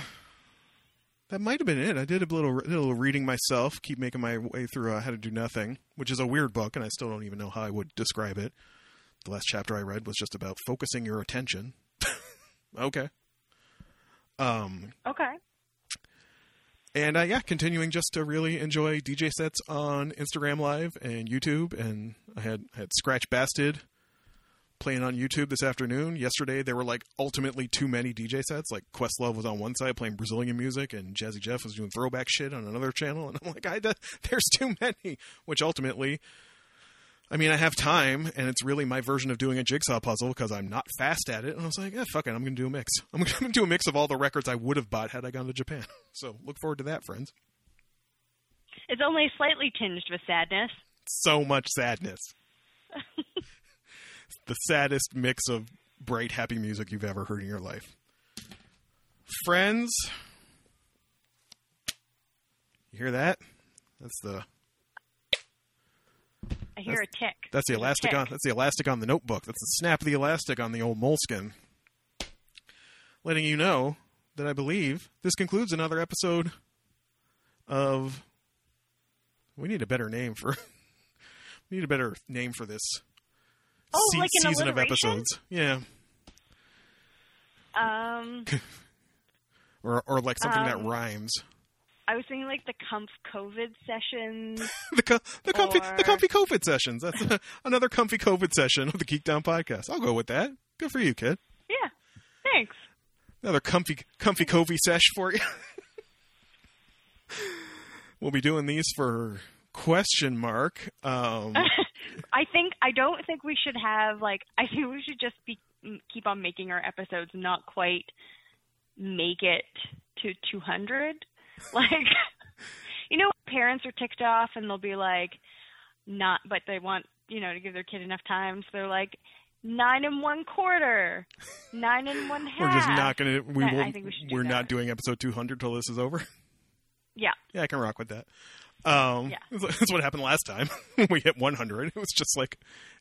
Speaker 1: that might have been it. I did a little little reading myself. Keep making my way through uh, How to Do Nothing, which is a weird book, and I still don't even know how I would describe it. The last chapter I read was just about focusing your attention. [laughs] okay. Um,
Speaker 3: Okay.
Speaker 1: and uh, yeah, continuing just to really enjoy DJ sets on Instagram Live and YouTube, and I had had Scratch Bastid playing on YouTube this afternoon. Yesterday there were like ultimately too many DJ sets. Like Questlove was on one side playing Brazilian music, and Jazzy Jeff was doing throwback shit on another channel, and I'm like, I [laughs] there's too many. Which ultimately, I mean, I have time, and it's really my version of doing a jigsaw puzzle because I'm not fast at it. And I was like, yeah, fuck it, I'm gonna do a mix. [laughs] I'm gonna do a mix of all the records I would have bought had I gone to Japan. [laughs] So look forward to that, friends.
Speaker 3: It's only slightly tinged with sadness.
Speaker 1: so much sadness. The saddest mix of bright, happy music you've ever heard in your life. Friends, you hear that? That's the
Speaker 3: I hear a tick.
Speaker 1: that's the elastic on that's the elastic on the notebook. That's the snap of the elastic on the old Moleskine. Letting you know that I believe this concludes another episode of. We need a better name for. [laughs] we need a better name for this
Speaker 3: Oh,
Speaker 1: se-
Speaker 3: like
Speaker 1: season of episodes. Yeah,
Speaker 3: Um, [laughs]
Speaker 1: or or like something that
Speaker 3: Um,
Speaker 1: rhymes.
Speaker 3: I was thinking like the Comf COVID sessions. [laughs]
Speaker 1: The co- the comfy the comfy COVID sessions. That's [laughs] another comfy COVID session of the Geek Town podcast. I'll go with that. Good for you, kid.
Speaker 3: Yeah. Thanks.
Speaker 1: Another comfy comfy covey sesh for you. we'll be doing these for question mark. Um,
Speaker 3: I think I don't think we should have like [laughs] I think we should just be keep on making our episodes not quite make it to 200. [laughs] Like you know, parents are ticked off and they'll be like, not, but they want you know to give their kid enough time, so they're like. Nine and one quarter, nine and one half. [laughs]
Speaker 1: We're just not gonna. We
Speaker 3: I- I
Speaker 1: will.
Speaker 3: think we should do
Speaker 1: not doing episode 200 till this is over.
Speaker 3: Yeah,
Speaker 1: Yeah, I can rock with that. Um,
Speaker 3: Yeah. [laughs]
Speaker 1: That's what happened last time. [laughs] we hit 100. It was just like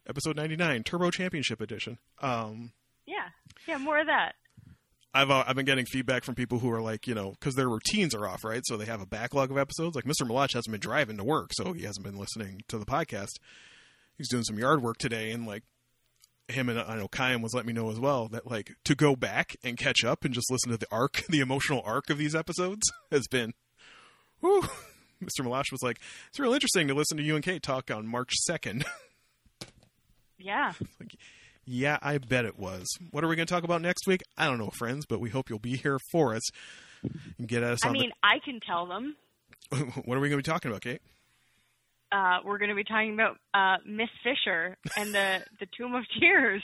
Speaker 1: episode 99, Turbo Championship Edition. Um,
Speaker 3: yeah, yeah. More of that.
Speaker 1: I've uh, I've been getting feedback from people who are like, you know, because their routines are off, right? So they have a backlog of episodes. Like Mr. Malach hasn't been driving to work, so he hasn't been listening to the podcast. He's doing some yard work today, and like him and I know Kyan was letting me know as well that like to go back and catch up and just listen to the arc, [laughs] the emotional arc of these episodes has been. Whew. [laughs] Mr. Malach was like, it's real interesting to listen to you and Kate talk on March 2nd. [laughs]
Speaker 3: Yeah. [laughs]
Speaker 1: Yeah, I bet it was. What are we going to talk about next week? I don't know, friends, but we hope you'll be here for us and get us
Speaker 3: I mean, I can tell them.
Speaker 1: what are we going to be talking about, Kate?
Speaker 3: Uh, we're going to be talking about uh, Miss Fisher and the the Tomb of Tears.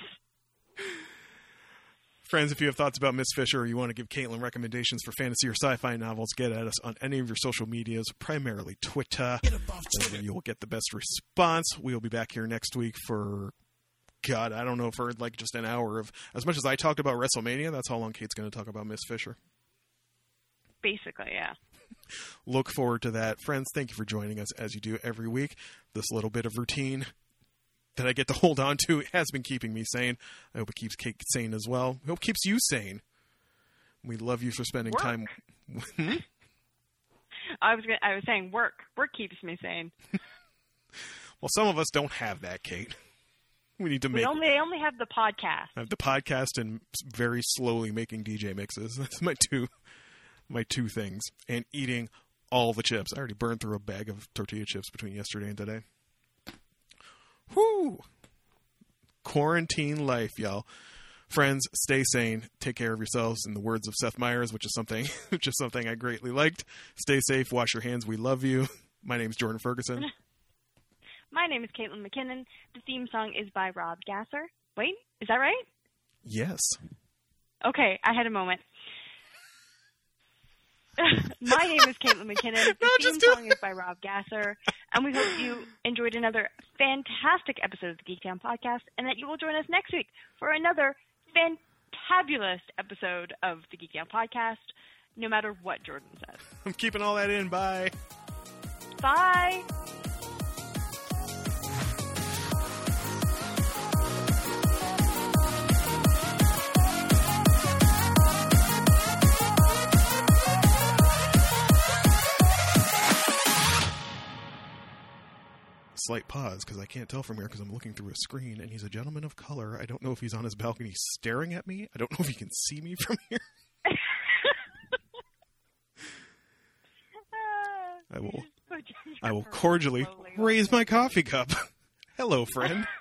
Speaker 1: Friends, if you have thoughts about Miss Fisher or you want to give Caitlin recommendations for fantasy or sci fi novels, get at us on any of your social medias, primarily Twitter. That's where you will get the best response. We will be back here next week for, God, I don't know, for like just an hour of. As much as I talked about WrestleMania, that's how long Kate's going to talk about Miss Fisher.
Speaker 3: Basically, yeah.
Speaker 1: look forward to that. Friends, thank you for joining us as you do every week. This little bit of routine that I get to [laughs] hold on to has been keeping me sane. I hope it keeps Kate sane as well. I hope it keeps you sane. We love you for spending
Speaker 3: Work.
Speaker 1: time. [laughs] Hmm?
Speaker 3: I was gonna, I was saying work. Work keeps me sane. [laughs]
Speaker 1: Well, some of us don't have that, Kate. We need to
Speaker 3: We
Speaker 1: make
Speaker 3: only they only have the podcast.
Speaker 1: I have the podcast and very slowly making DJ mixes. That's my two my two things. And eating all the chips. I already burned through a bag of tortilla chips between yesterday and today. Whoo! Quarantine life, y'all. Friends, stay sane. Take care of yourselves. In the words of Seth Meyers, which is something, [laughs] which is something I greatly liked. Stay safe. Wash your hands. We love you. [laughs] My name is Jordan Ferguson. [laughs]
Speaker 3: My name is Caitlin McKinnon. The theme song is by Rob Gasser. Wait, is that right?
Speaker 1: Yes.
Speaker 3: Okay, I had a moment. [laughs] My name is Caitlin McKinnon. The
Speaker 1: No,
Speaker 3: theme song is by Rob Gasser. And we hope you enjoyed another fantastic episode of the Geek Town Podcast and that you will join us next week for another fantabulous episode of the Geek Town Podcast, no matter what Jordan says.
Speaker 1: I'm keeping all that in. Bye.
Speaker 3: Bye!
Speaker 1: Slight pause because I can't tell from here because I'm looking through a screen and he's a gentleman of color. I don't know if he's on his balcony staring at me. I don't know if he can see me from here. [laughs] I will I will cordially raise my coffee cup. [laughs] Hello, friend. [laughs]